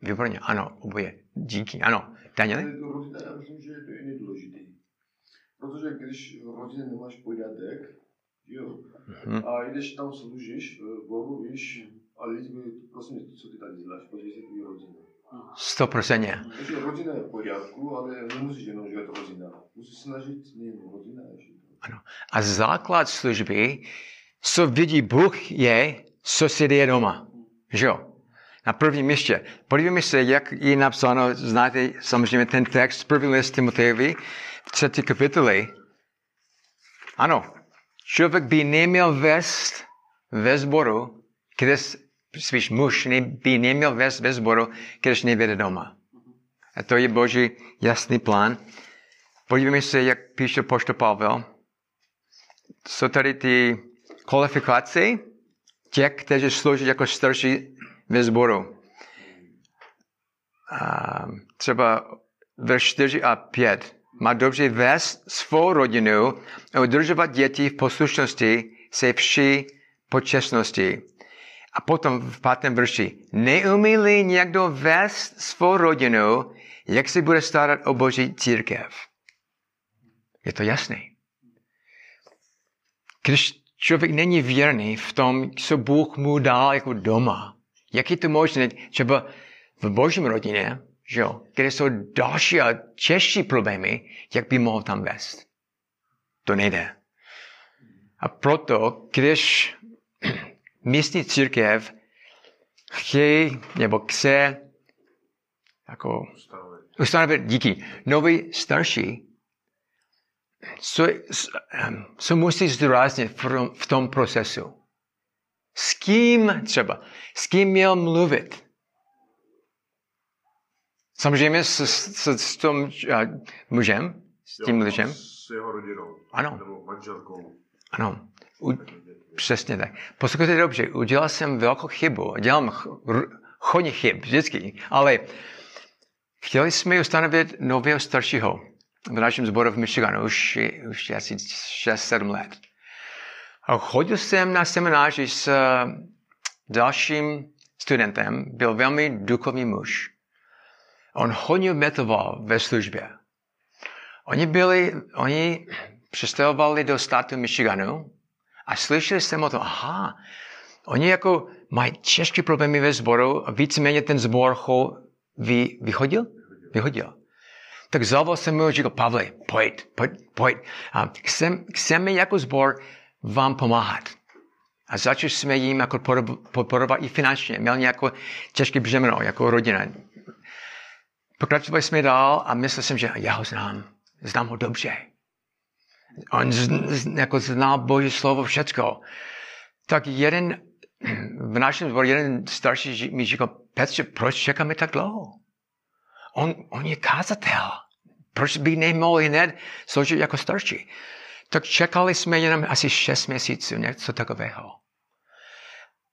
Výborně, ano, oboje. Díky, ano. Ale to rodina, já myslím, že to je nedůležité. Protože když v rodině nemáš pořádek, jo, Mhm. a jdeš tam sloužíš, v Bohu, víš, a lidi by, prosím, co ty tady děláš, podívej se tvůj rodina. Sto procentně. Takže rodina je v pořádku, ale nemusíš jenom žít rodina. Musíš snažit nejen rodina, ještě to. A základ služby, co vidí Bůh, je, co se děje doma. Že jo? Na prvním místě. Podívejme se, jak je napsáno, znáte samozřejmě ten text, první list Timotejovi, třetí kapitole. Ano, člověk by neměl vést ve sboru, když spíš muž ne, by neměl vést ve sboru, když nevede doma. A to je Boží jasný plán. Podívejme se, jak píše poštol Pavel. Jsou tady ty kvalifikace těch, kteří slouží jako starší sboru. A třeba verš 4 a 5. Má dobře vést svou rodinu a udržovat děti v poslušnosti se vší počestnosti. A potom v pátém verši. Neumí-li někdo vést svou rodinu, jak se bude starat o boží církev? Je to jasné. Když člověk není věrný v tom, co Bůh mu dal jako doma, jak je to možné, třeba v božím rodině, že jo, kde jsou další a těžší problémy, jak by mohl tam vést. To nejde. A proto, když [clears throat] místní církev chtějí nebo chce jako Ustanovit. ustanovit díky nový starší, co, ehm, co musí zdůraznit v tom procesu. S kým třeba, s kým měl mluvit. Samozřejmě s, s, s tím uh, mužem, s tím Jo, lidem. S jeho rodinou. Ano. Nebo manželkou. Ano, u, přesně tak. Poslouchejte dobře, udělal jsem velkou chybu. Dělám ch- r- hodně chyb, vždycky. Ale chtěli jsme ustanovit nového staršího v našem sboru v Michiganu už, už asi 6-7 let. Chodil jsem na semináři s eh, dalším studentem, byl velmi duchovní muž. On hodně metoval ve službě. Oni byli, oni přestavovali do státu Michiganu a slyšeli jsem o tom, aha, oni jako mají těžké problémy ve sboru a víceméně ten sbor ho vy, vyhodil? Vyhodil. Tak zavolal jsem mu a říkal, Pavle, pojď, pojď, pojď. A chcem, chceme jako sbor vám pomáhat. A začali jsme jim jako podporovat i finančně. Měl nějakou těžké břemeno, jako rodina. Pokračovali jsme dál a myslel jsem, že já ho znám. Znám ho dobře. On z, z, jako znal Boží slovo všecko. Tak jeden v našem zboru jeden starší mi říkal, Petře, proč čekáme tak dlouho? On, on je kázatel. Proč by nemohl hned složit jako starší? Tak čekali jsme jenom asi šest měsíců, něco takového.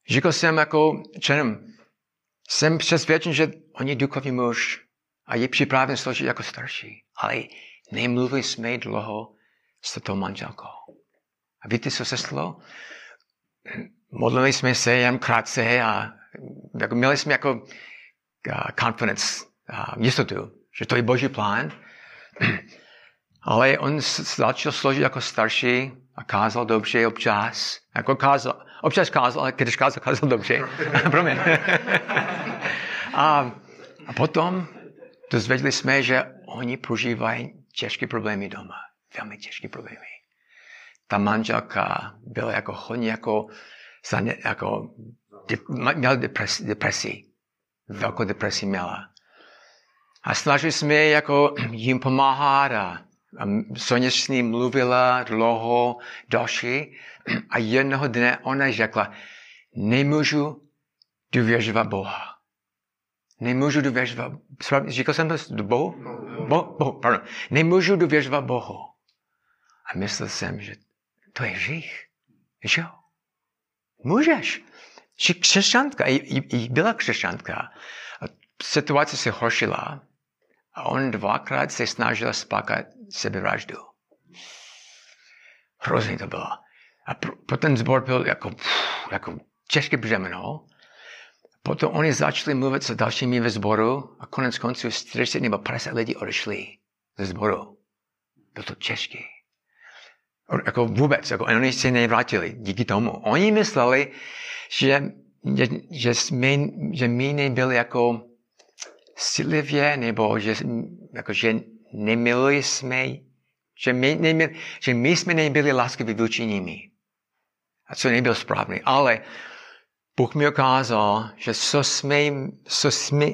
Říkal jsem jako členem, jsem přesvědčen, že on je duchovní muž a je připraven složit jako starší. Ale nemluvili jsme dlouho s tou manželkou. A víte, co se stalo? Modlili jsme se jen krátce a jako, měli jsme jako uh, confidence, uh, jistotu, že to je boží plán. Ale on začal složit jako starší a kázal dobře občas. Jako kázal, občas kázal, ale když kázal, kázal dobře. [laughs] Promiň. a, a potom dozvěděli jsme, že oni prožívají těžké problémy doma. Velmi těžké problémy. Ta manželka byla jako hodně jako, jako měla depresi, depresi. Velkou depresi měla. A snažili jsme jako jim pomáhat a, a Soně s ním mluvila dlouho, další. A jednoho dne ona řekla, nemůžu důvěřovat Boha. Nemůžu důvěřovat, říkal jsem to Bohu? Bo, Bohu, pardon. Nemůžu důvěřovat Bohu. A myslel jsem, že to je hřích. Že jo? Můžeš. Že křesťanka, i, i, byla křesťanka. A situace se horšila a on dvakrát se snažil spákat sebevraždu. Hrozně to bylo. A pro, pro ten zbor byl jako, jako těžké břemeno. Potom oni začali mluvit s dalšími ve sboru a konec konců 40 nebo 50 lidí odešli ze sboru. Bylo to těžké. Jako vůbec, jako oni se nevrátili díky tomu. Oni mysleli, že, že, že, jsme, že my nebyli jako silivě, nebo že, jako, že neměli jsme, že my, neměli, že my jsme nebyli láskaví vůči nimi. A co nebylo správné. Ale Bůh mi ukázal, že co jsme, co jsme,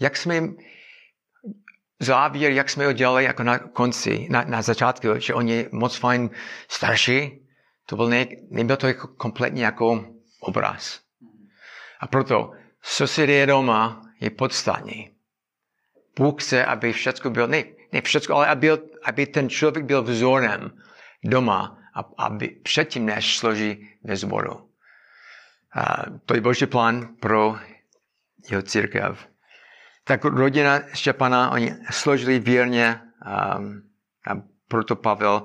jak jsme závěr, jak jsme udělali jako na konci, na, na začátku, že oni moc fajn starší, to byl ne, nebyl to jako kompletně jako obraz. A proto, co se děje doma, je podstatní. Bůh chce, aby všechno bylo, ne, ne všechno, ale aby, aby ten člověk byl vzorem doma, aby předtím, než složí ve sboru. A to je boží plán pro jeho církev. Tak rodina Štěpana, oni složili věrně a, a proto Pavel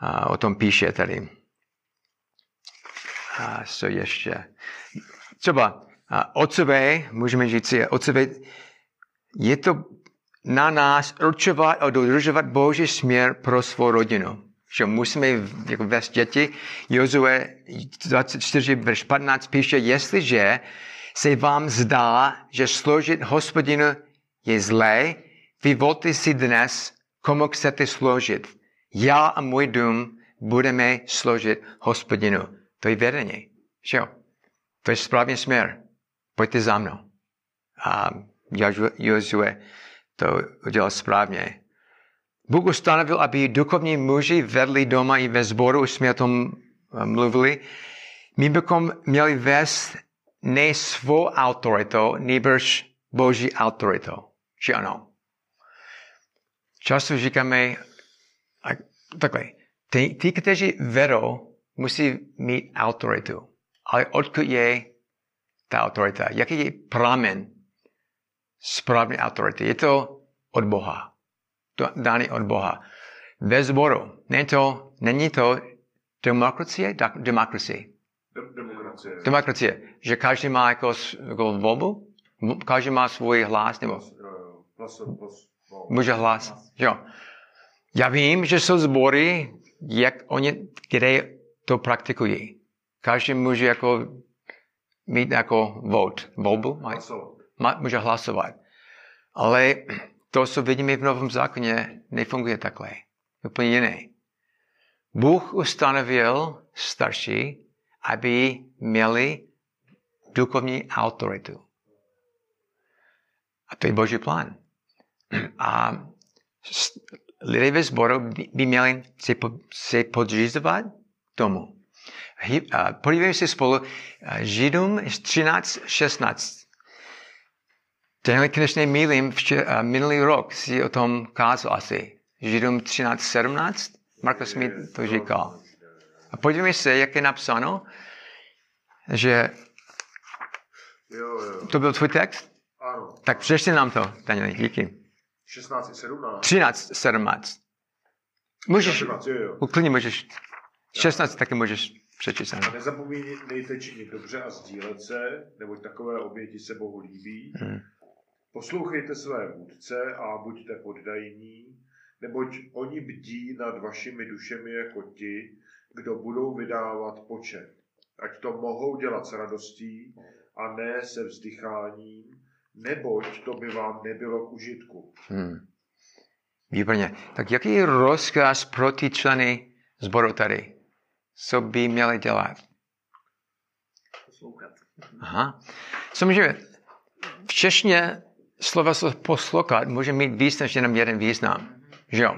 a, o tom píše tady. A co ještě? Třeba a otcové, můžeme říct, otcové, je to na nás určovat a dodržovat Boží směr pro svou rodinu. Že musíme jako vést děti. Jozue 24, verš 15 píše, jestliže se vám zdá, že složit hospodinu je zlé, vyvolte si dnes, komu chcete složit. Já a můj dům budeme složit hospodinu. To je vedení. Že jo? To je správný směr. Pojďte za mnou. A Jozue to udělal správně. Bůh ustanovil, aby duchovní muži vedli doma i ve sboru, už jsme o tom eh, mluvili. My bychom měli vést ne svou autoritou, nebož Boží autoritou. Že ano? Často říkáme takhle, ty, ty, kteří vedou, musí mít autoritu. Ale odkud je ta autorita? Jaký je pramen správné autority? Je to od Boha. To daný od Boha. Ve sboru. Není to, není to demokracie? Demokracie. Demokracie. Demokracie. Že každý má jako, jako volbu? Každý má svůj hlas? Nebo? Hlas, hlas, Může hlas. Jo. Já vím, že jsou sbory, jak oni, kde to praktikují. Každý může jako mít jako vote, volbu, Hlasovat. Může hlasovat. Ale to, co vidíme v Novém zákoně, nefunguje takhle. Úplně jiné. Bůh ustanovil starší, aby měli duchovní autoritu. A to je Boží plán. A lidé ve sboru by- měli se, se podřizovat tomu. Podívejme se spolu a, Židům 13, 16. Tenhle když nemýlím, vče- a, minulý rok si o tom kázal asi. Židům 13, 17. Markus mi to říkal. A podívejme se, jak je napsáno, že to byl tvůj text. Ano. Tak přečti nám to, Danieli, díky. 16 i 17. 13, 17. Můžeš, 17, jo, jo. klidně můžeš. 16 taky můžeš přečíst. ano. Nezapomínejte činit dobře a sdílet se, neboť takové oběti se Bohu líbí. Hmm. Poslouchejte své vůdce a buďte poddajní, neboť oni bdí nad vašimi dušemi jako ti, kdo budou vydávat počet. Ať to mohou dělat s radostí a ne se vzdycháním, neboť to by vám nebylo k užitku. Hmm. Výborně. Tak jaký je rozkaz pro ty členy sboru tady? Co by měli dělat? Poslouchat. Aha. Samozřejmě, v češtině slova se poslouchat může mít víc než jenom jeden význam. Že jo?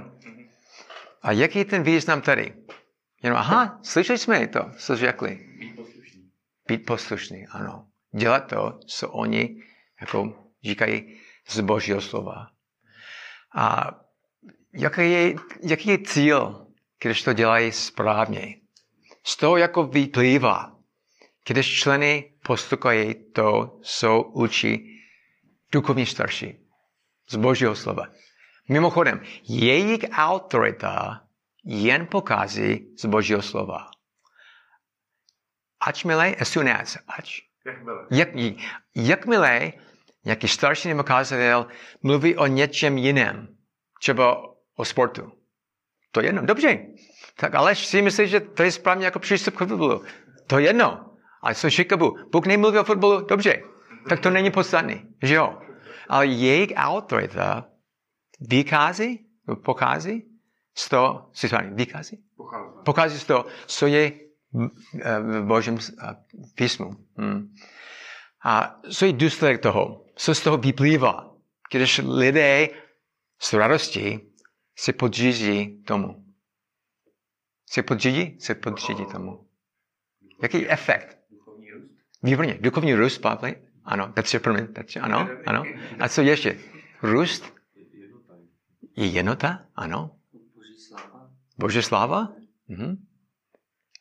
A jaký je ten význam tady? Jenom, aha, slyšeli jsme to, co řekli. Být poslušný. Být poslušný, ano. Dělat to, co oni jako říkají z božího slova. A jaký je, jaký je cíl, když to dělají správně? Z toho jako vyplývá, když členy poslouchají to, co učí duchovní starší z božího slova. Mimochodem, jejich autorita jen pokází z božího slova. Ačmile, as soon as, ač, Jakmile. jak, jakmile nějaký starší nebo kazatel mluví o něčem jiném, třeba o sportu, to je jedno, dobře, tak ale si myslíš, že to je správně jako přístup k fotbalu. To je jedno. Ale co říká Bůh? Bůh nemluví o fotbalu, dobře. Tak to není podstatný, že jo? Ale jejich autorita nebo pochází z toho, si vychází? Pochází. Pochází z toho, co je v Božím eh, písmu. Hmm. A co je důsledek toho? Co z toho vyplývá? Když lidé s radostí se podřídí tomu. Se podřídí? Se podřídí tomu. Jaký je efekt? Výborně. Duchovní růst? Ano, Petře, promiň, Petře, ano, ano. A co ještě? Růst Je jednota. je jednota? Ano. Boží sláva. Bože sláva? Mhm.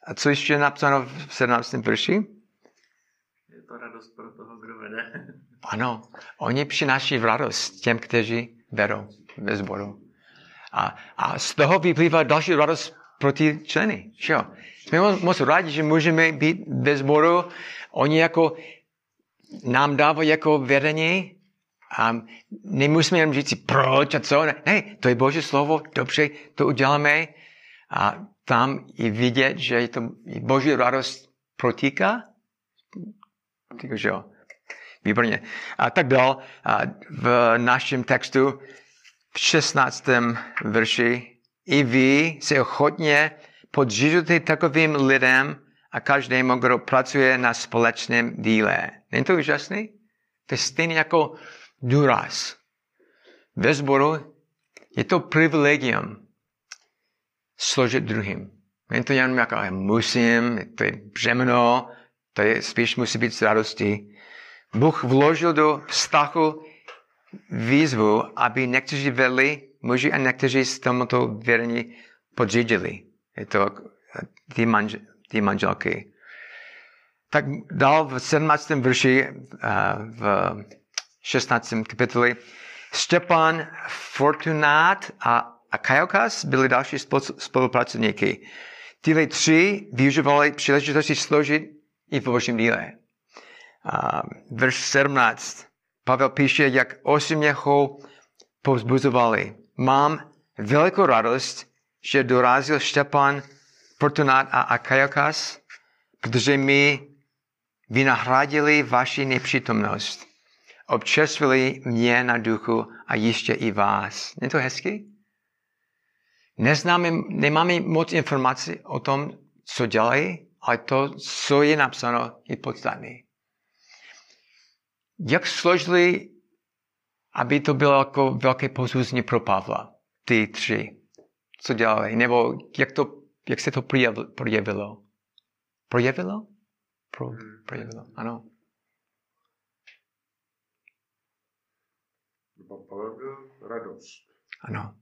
A co ještě je napsáno v 17. verši? Je to radost pro toho, kdo vede. [laughs] Ano, oni přináší radost těm, kteří vedou ve sboru. A, a z toho vyplývá další radost pro ty členy. Že jo? Jsme mo- moc rádi, že můžeme být ve sboru. Oni jako nám dávají jako vedení a nemusíme jenom říct si proč a co. Ne, to je Boží slovo, dobře, to uděláme. A tam i vidět, že je to Boží radost protíká. Takže jo. Výborně. A tak dál. A v našem textu v 16. verši i vy se ochotně podřízujte takovým lidem a každému, kdo pracuje na společném díle. Není to úžasný? To je stejně jako důraz. Ve sboru je to privilegium složit druhým. Není to jenom jako musím, to je břemeno, to je spíš musí být s radostí. Bůh vložil do vztahu výzvu, aby někteří vedli muži a někteří z tomuto věrení podřídili. Je to ty, manžel, ty manželky. Tak dál v 17. verši, a v 16. kapitoli, Štěpán, Fortunát a, a Kajokas byli další spolu- spolupracovníky. Tyhle tři využívali příležitosti složit i v božím díle. Verš 17. Pavel píše, jak osmě ho povzbuzovali. Mám velikou radost, že dorazil Štěpán, Fortunát a Akajakas, protože mi vynahradili vaši nepřítomnost. Občerstvili mě na duchu a ještě i vás. Je to hezky? Neznáme, nemáme moc informací o tom, co dělají, ale to, co je napsáno, je podstatné. Jak složili, aby to bylo jako velké pozůzní pro Pavla, ty tři, co dělali, nebo jak, to, jak se to projevilo? Projevilo? Pro, projevilo, ano. Byl radost. Ano.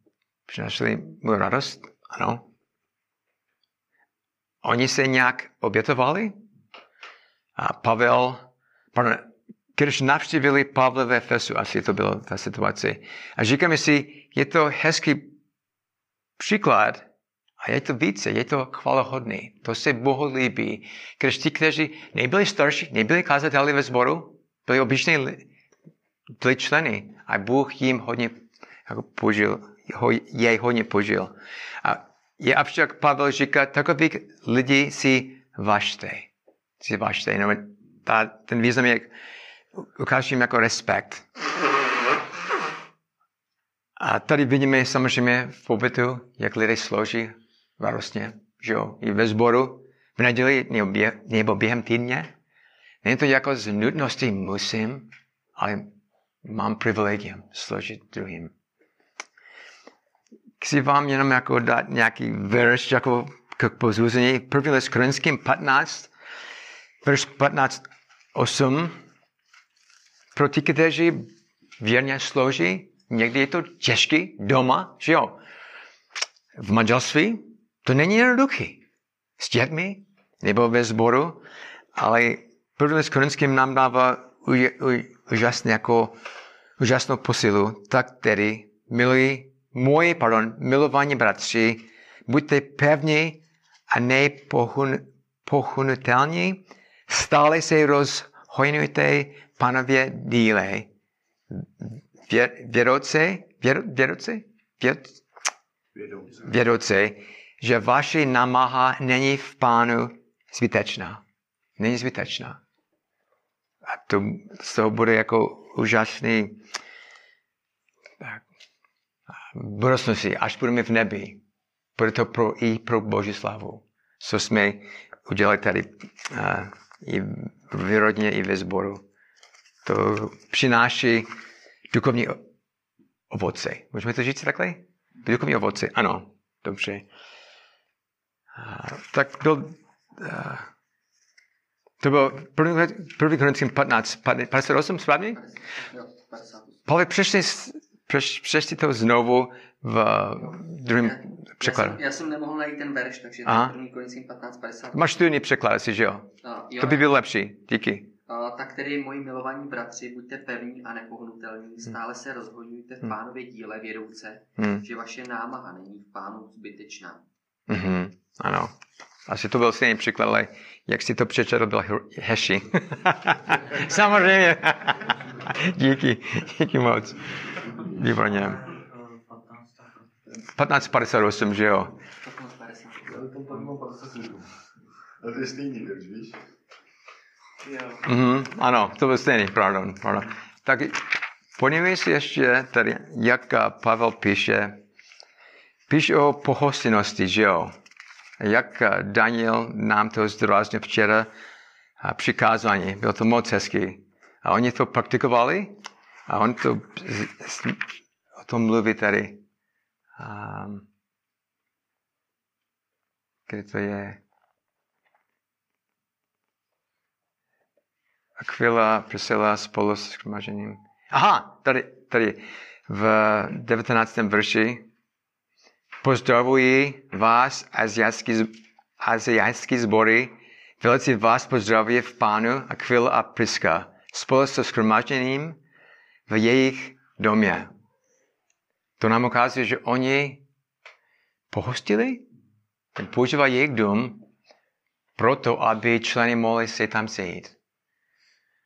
Přinesli mu radost? Ano. Oni se nějak obětovali? A Pavel, pardon, když navštívili Pavla ve Fesu, asi to bylo ta situace. A říkáme si, je to hezký příklad a je to více, je to chvalohodný. To se Bohu líbí. Když ti, kteří nebyli starší, nebyli kazateli ve sboru, byli obyčejní, byli členy a Bůh jim hodně jako použil, ho, jej hodně použil. A je avšak Pavel říká, takových lidí si vašte. Si vašte. No, ta, ten význam je, ukážím jako respekt. A tady vidíme samozřejmě v pobytu, jak lidé složí varostně, že jo, i ve sboru, v neděli nebo, bě, nebo během týdně. Není to jako z nutnosti musím, ale mám privilegium složit druhým. Chci vám jenom jako dát nějaký verš jako k pozůzení. První list Korinským 15, verš 15, 8. Pro ty, kteří věrně složí, někdy je to těžký doma, že jo. V manželství to není jednoduchý. S dětmi nebo ve sboru, ale první list Korinským nám dává úžasný jako úžasnou posilu, tak tedy, milí moji, pardon, milovaní bratři, buďte pevní a nepohunutelní, stále se rozhojnujte panově díle. Vě, věroce, věro, věroce, věroce, věroce, že vaše namaha není v pánu zbytečná. Není zbytečná. A to z toho bude jako úžasný budoucnosti, až budeme v nebi, bude to pro, i pro Boží slavu. Co jsme udělali tady uh, i v rodině, i ve sboru. To přináší duchovní ovoce. Můžeme to říct takhle? Duchovní ovoce, ano. Dobře. Uh, tak byl, uh, to bylo první, první Korinským 15, 58, správně? Pavel přešli Přeš, přečti to znovu v druhém překladu. Já jsem, já jsem nemohl najít ten verš, takže je první Korinským 15.50. Máš tu jiný překlad, si, že jo? No, jo? To by byl lepší, díky. Uh, tak tedy, moji milovaní bratři, buďte pevní a nepohnutelní, hmm. stále se rozhodujte v hmm. pánově díle vědouce, hmm. že vaše námaha není v pánu zbytečná. Mm-hmm. Ano. Asi to byl stejný příklad, ale jak si to přečetl, byl heši. [laughs] Samozřejmě. díky, díky moc. Výborně. 1558, že jo? Ale to je stejný víš? Mm, ano, to byl stejný, pardon, pardon. Tak podívej si ještě tady, jak Pavel píše. Píše o pohostinnosti, že jo? Jak Daniel nám to zdůraznil včera přikázání. Bylo to moc hezký. A oni to praktikovali a on to o tom mluví tady. Um, kde to je? Aquila, Priscilla spolu s schromažením. Aha, tady, tady v 19. verši. Pozdravuji vás, azijský, azijský zbory. Velice vás pozdravuji v pánu Aquila a Priska. Spolu s schromažením v jejich domě. To nám ukazuje, že oni pohostili, používali jejich dům proto, aby členy mohli se tam sejít.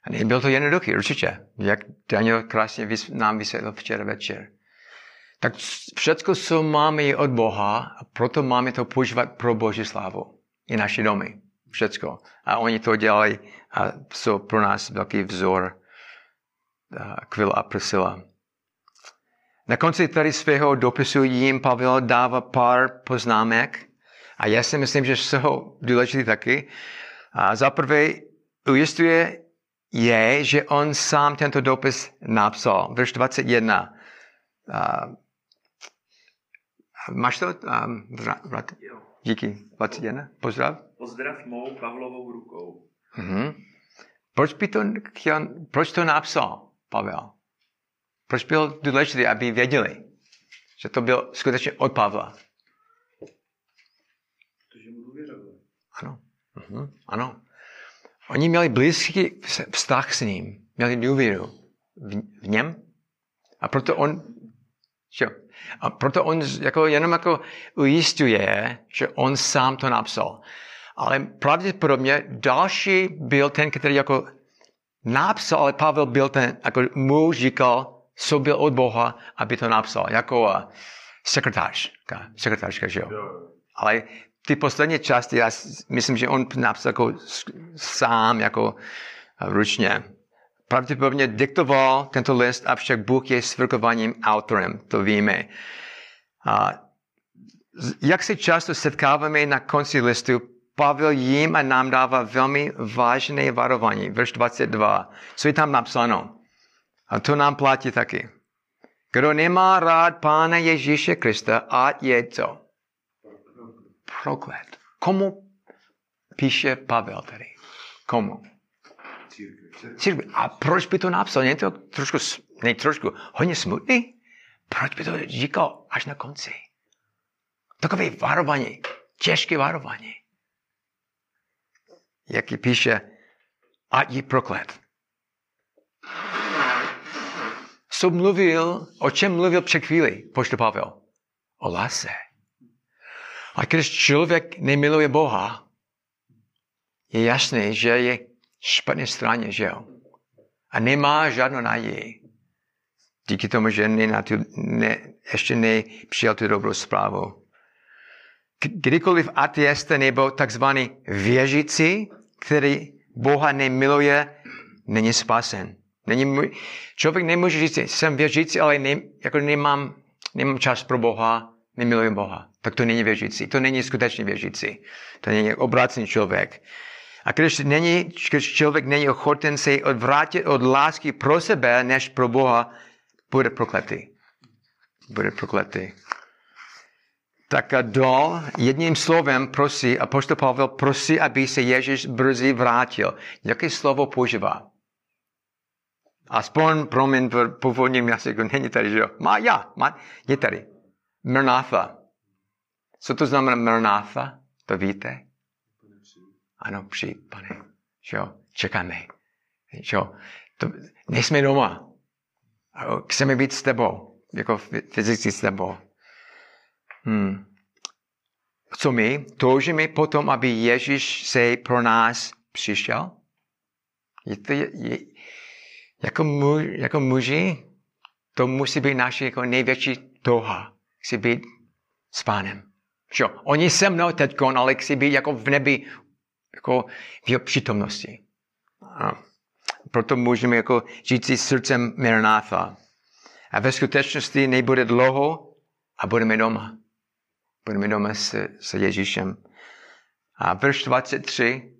A nebyl to jednoduchý, určitě, jak Daniel krásně nám vysvětlil včera večer. Tak všecko, co máme, je od Boha a proto máme to používat pro Boží slávu. I naše domy. Všecko. A oni to dělají a jsou pro nás velký vzor. Kvil a Priscila. Na konci tady svého dopisu jim Pavel dává pár poznámek a já si myslím, že jsou důležité taky. A za prvé ujistuje je, že on sám tento dopis napsal. Verš 21. Uh, máš to? Um, vrat, díky. 21. Pozdrav. Pozdrav mou Pavlovou rukou. Uh-huh. Proč, by to chtěl, proč to napsal Pavel? Proč byl důležité, aby věděli, že to byl skutečně od Pavla? Protože mu důvěřovali. Ano. Uh-huh. Ano. Oni měli blízký vztah s ním, měli důvěru v, v něm a proto on, čo? A proto on jako, jenom jako ujistuje, že on sám to napsal. Ale pravděpodobně další byl ten, který jako napsal, ale Pavel byl ten, jako muž říkal, co byl od Boha, aby to napsal, jako uh, sekretářka, sekretářka, že jo. Ale ty poslední části, já myslím, že on napsal jako sám, jako ručně. Pravděpodobně diktoval tento list, avšak Bůh je svrkovaným autorem, to víme. A jak se často setkáváme na konci listu, Pavel jim a nám dává velmi vážné varování. Verš 22. Co je tam napsáno? A to nám platí taky. Kdo nemá rád Pána Ježíše Krista, ať je co? proklet. Komu píše Pavel tady? Komu? Církvi. A proč by to napsal? Není to trošku, ne trošku, hodně smutný? Proč by to říkal až na konci? Takové varování, těžké varování. Jaký píše, ať je proklet. Co mluvil, o čem mluvil před chvíli, poštol Pavel? O lase. A když člověk nemiluje Boha, je jasné, že je špatné straně, že jo? A nemá žádnou naději. Díky tomu, že ne, ne, ještě nepřijal tu dobrou zprávu. Kdykoliv ateista nebo takzvaný věřící, který Boha nemiluje, není spasen. Není, člověk nemůže říct, jsem věřící, ale ne, jako nemám, nemám čas pro Boha, nemiluji Boha tak to není věřící. To není skutečně věřící. To není obrácený člověk. A když, není, když člověk není ochoten se odvrátit od lásky pro sebe, než pro Boha, bude prokletý. Bude prokletý. Tak dol jedním slovem prosí, a poštol Pavel prosí, aby se Ježíš brzy vrátil. Jaké slovo používá? Aspoň, promiň, v původním jazyku není tady, že jo? Má, já, má, je tady. Mrnatha. Co to znamená Maranatha? To víte? Ano, přijít, pane. Jo, čekáme. Jo, to, nejsme doma. Chceme být s tebou. Jako fyzicky s tebou. Hmm. Co my? Toužíme potom, aby Ježíš se pro nás přišel? Je to, je, je, jako, muž, jako muži, to musí být naše jako největší touha. Chci být s pánem. Čo? Oni se mnou teď, ale chci být jako v nebi, jako v jeho přítomnosti. A proto můžeme jako žít si srdcem Maranatha. A ve skutečnosti nebude dlouho a budeme doma. Budeme doma s, s Ježíšem. A verš 23.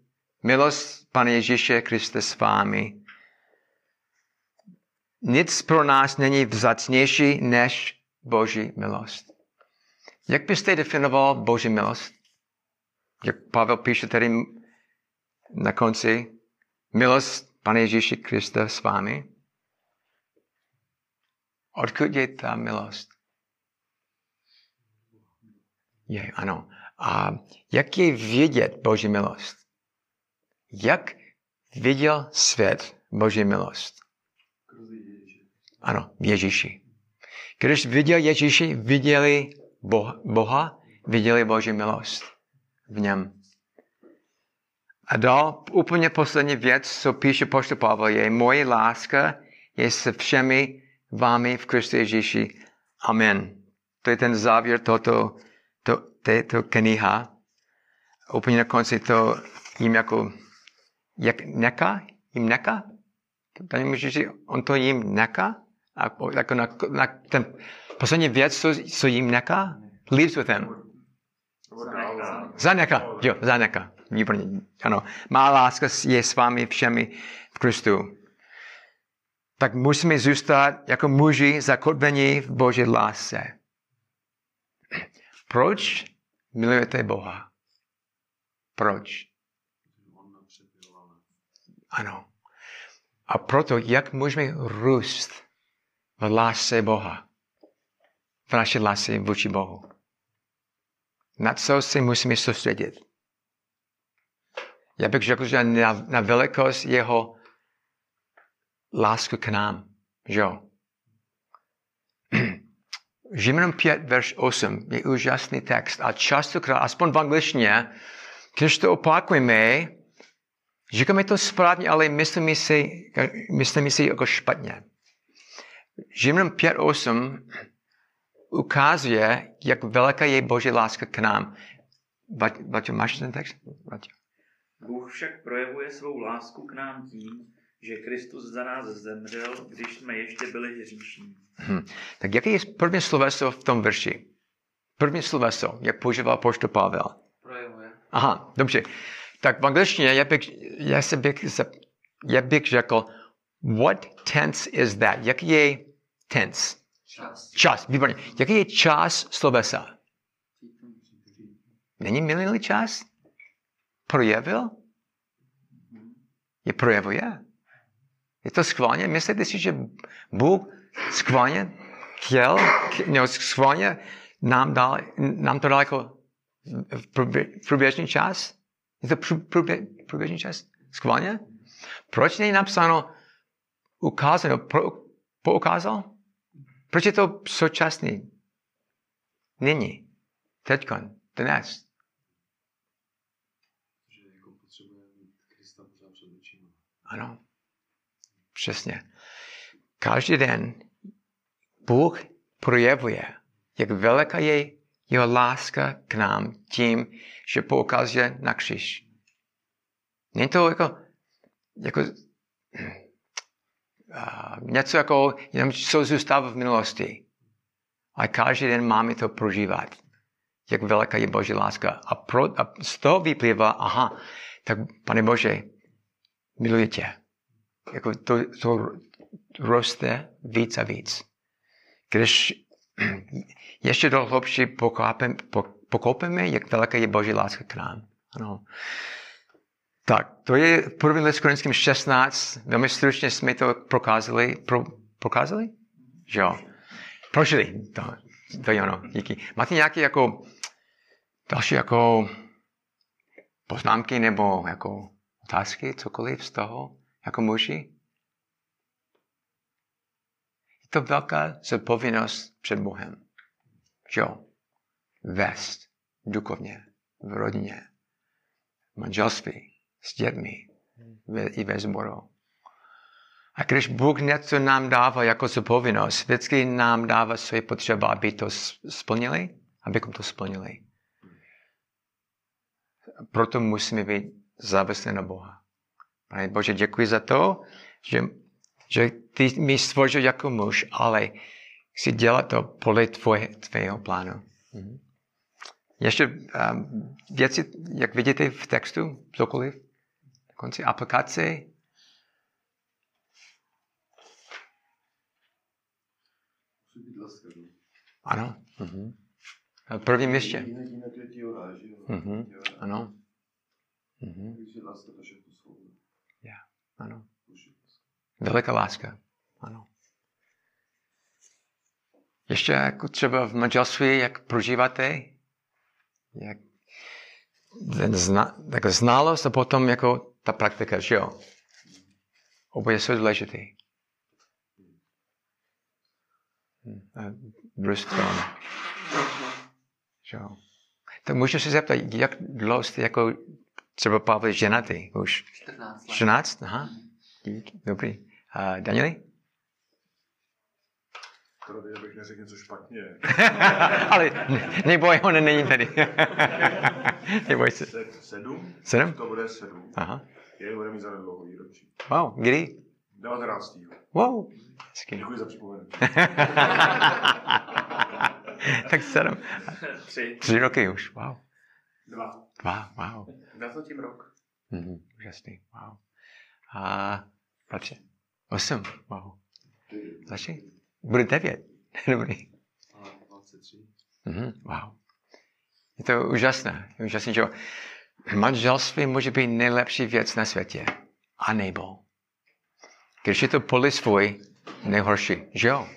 Milost Pane Ježíše Kriste s vámi. Nic pro nás není vzácnější než Boží milost. Jak byste definoval Boží milost? Jak Pavel píše tady na konci, milost Pane Ježíši Krista s vámi? Odkud je ta milost? Je, ano. A jak je vidět Boží milost? Jak viděl svět Boží milost? Ano, Ježíši. Když viděl Ježíši, viděli Boha, viděli Boží milost v něm. A dal úplně poslední věc, co píše poštol Pavel, je moje láska je se všemi vámi v Kristu Ježíši Amen. To je ten závěr tohoto, to, této kniha. Úplně na konci to jim jako, jak neka, jim neka. Tady můžeš říct, on to jim neka. A jako na, na ten poslední věc, co, co jim neka, leaves with him. Zaneka, jo, zaneka. Výborně, ano. Má láska je s vámi všemi v Kristu. Tak musíme zůstat jako muži zakotvení v Boží lásce. Proč milujete Boha? Proč? Ano. A proto, jak můžeme růst v lásce Boha? V naší lásce vůči Bohu. Na co se musíme soustředit? Já bych řekl, že na, na velikost jeho lásku k nám. Že jo? [clears throat] Žimrem 5, verš 8 je úžasný text a častokrát, aspoň v angličtině, když to opakujeme, říkáme to správně, ale myslíme si, myslíme si jako špatně. Žimrem 5, 8 ukazuje, jak velká je Boží láska k nám. Vaťo, máš ten text? Vaťo. Bůh však projevuje svou lásku k nám tím, že Kristus za nás zemřel, když jsme ještě byli hříšní. Hmm. Tak jaké je první sloveso v tom verši? První sloveso, jak používal poštol Pavel? Projevuje. Aha, dobře. Tak v angličtině já bych, já se bych, já bych řekl, what tense is that? Jaký je tense? Čas. Čas, výborně. Jaký je čas slovesa? Není minulý čas? Projevil? Je projevuje? Je to schválně? Myslíte si, že Bůh schválně chtěl, no, schválně nám, dal, nám to dal jako průběžný čas? Je to průbě, průběžný čas? Schválně? Proč není napsáno ukázal, poukázal? Proč je to současný? Nyní. Teďkon. Dnes. Ano. Přesně. Každý den Bůh projevuje, jak veliká je jeho láska k nám tím, že poukazuje na křiž. Není to jako, jako [clears throat] uh, něco jako, jenom co zůstává v minulosti. A každý den máme to prožívat. Jak veliká je Boží láska. A, pro, a z toho vyplývá, aha, tak pane Bože, miluji tě. Jako to, to roste víc a víc. Když [clears throat] ještě do hlubší pokopíme, jak veliká je Boží láska k nám. Ano. Tak, to je první list Korinským 16. Velmi stručně jsme to prokázali. Pro, prokázali? Že jo. Prožili. To, to je ono. Díky. Máte nějaké jako další jako poznámky nebo jako otázky, cokoliv z toho, jako muži? Je to velká zodpovědnost před Bohem. Jo? Vest duchovně, v rodině, v manželství, s dětmi i ve sboru. A když Bůh něco nám dává jako zodpovědnost, vždycky nám dává své potřeba, aby to splnili, abychom to splnili. Proto musíme být závislí na Boha. Pane Bože, děkuji za to, že, že ty mi stvořil jako muž, ale chci dělat to podle tvoje, tvého plánu. Mhm. Ještě um, věci, jak vidíte v textu, cokoliv, na konci aplikace. Ano. Mhm. Na prvním místě. Mhm. Diora. Ano. Mhm. Takže láska to všechno svobodná. Já. Ano. Veliká láska. Ano. Ještě jako třeba v manželství, jak prožíváte, jak ten zna, tak znalost a potom jako ta praktika, že jo? Oboje jsou důležité. Hm, a Druhou stranu. Že jo? Tak můžu se zeptat, jak dlouho jste jako třeba Pavel ženatý už? 14 let. 14? Aha. Díky. Dobrý. A Danieli? Tady bych neřekl něco špatně. [laughs] Ale ne- neboj, on není tady. [laughs] neboj se. Se, sedm? Sedm? To bude sedm. Aha. Je, bude mít zanedlouho výročí. Wow, kdy? 19. Wow. Hezky. Děkuji za připomenutí. [laughs] tak sedm. Tři. Tři roky už, wow. Dva. Dva, wow. Dá to tím rok. Mhm, úžasný, wow. A bratře? Osm, wow. Začni. Bude devět. [laughs] Dobrý. A 23. Mhm, wow. Je to úžasné. Je úžasné, že manželství může být nejlepší věc na světě. A nebo. Když je to poli svůj, nejhorší, že jo?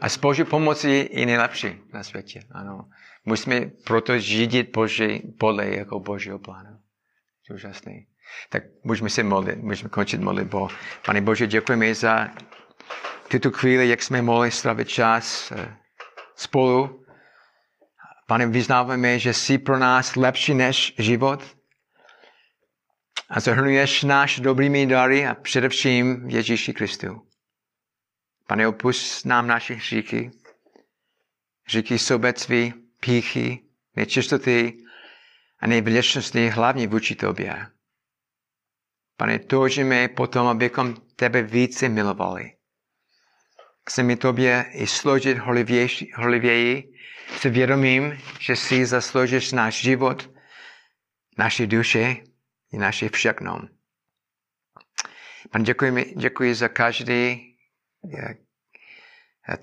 A s Boží pomocí je nejlepší na světě, ano. Musíme proto žít Boží podle jako Božího plánu. Je úžasný. Tak můžeme se modlit, můžeme končit modlitbou. Pane Bože, děkujeme za tuto chvíli, jak jsme mohli strávit čas eh, spolu. Pane, vyznáváme, že jsi pro nás lepší než život a zahrnuješ náš dobrými dary a především Ježíši Kristu. Pane, opust nám naše hříchy, hříchy sobectví, píchy, nečistoty a nevděčnosti hlavně vůči Tobě. Pane, toužíme potom, abychom Tebe více milovali. Chceme Tobě i složit holivěji s vědomím, že si zasloužíš náš život, naše duše i naše všechno. Pane, děkuji, děkuji za každý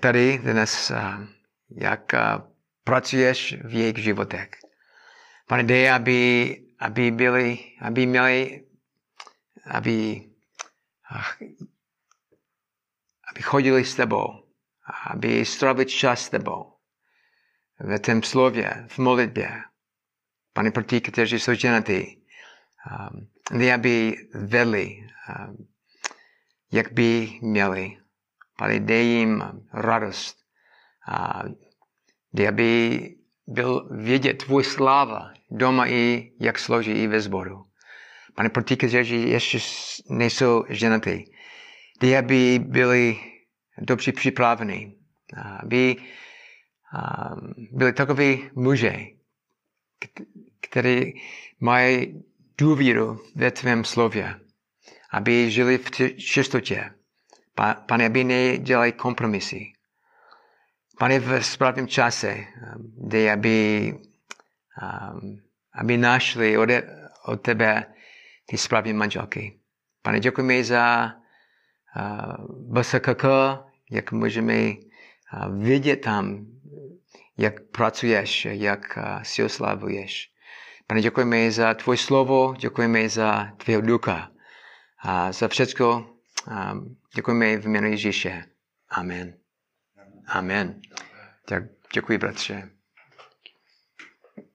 tady dnes, a, jak a, pracuješ v jejich životech. Pane, dej, aby, aby byli, aby měli, aby, ach, aby chodili s tebou, aby strávili čas s tebou ve tvém slově, v modlitbě. Pane, pro ty, kteří jsou ženatí, um, dej, aby vedli, um, jak by měli. Pane, dej jim radost. Dej, aby byl vědět tvůj sláva doma i jak složí i ve sboru. Pane, pro ty, kteří ještě nejsou ženatí, dej, aby byli dobře připraveni, aby byli takoví muže, kteří mají důvěru ve tvém slově, aby žili v čistotě. Pa- Pane, aby nedělali kompromisy. Pane, v správném čase, dej, aby, um, aby našli od, od tebe ty správné manželky. Pane, děkujeme za uh, BSKK, jak můžeme uh, vidět tam, jak pracuješ, jak uh, si oslavuješ. Pane, děkujeme za tvoje slovo, děkujeme za tvého ducha a za všechno. Um, děkujeme v jménu Ježíše. Amen. Amen. Tak děkuji, bratře.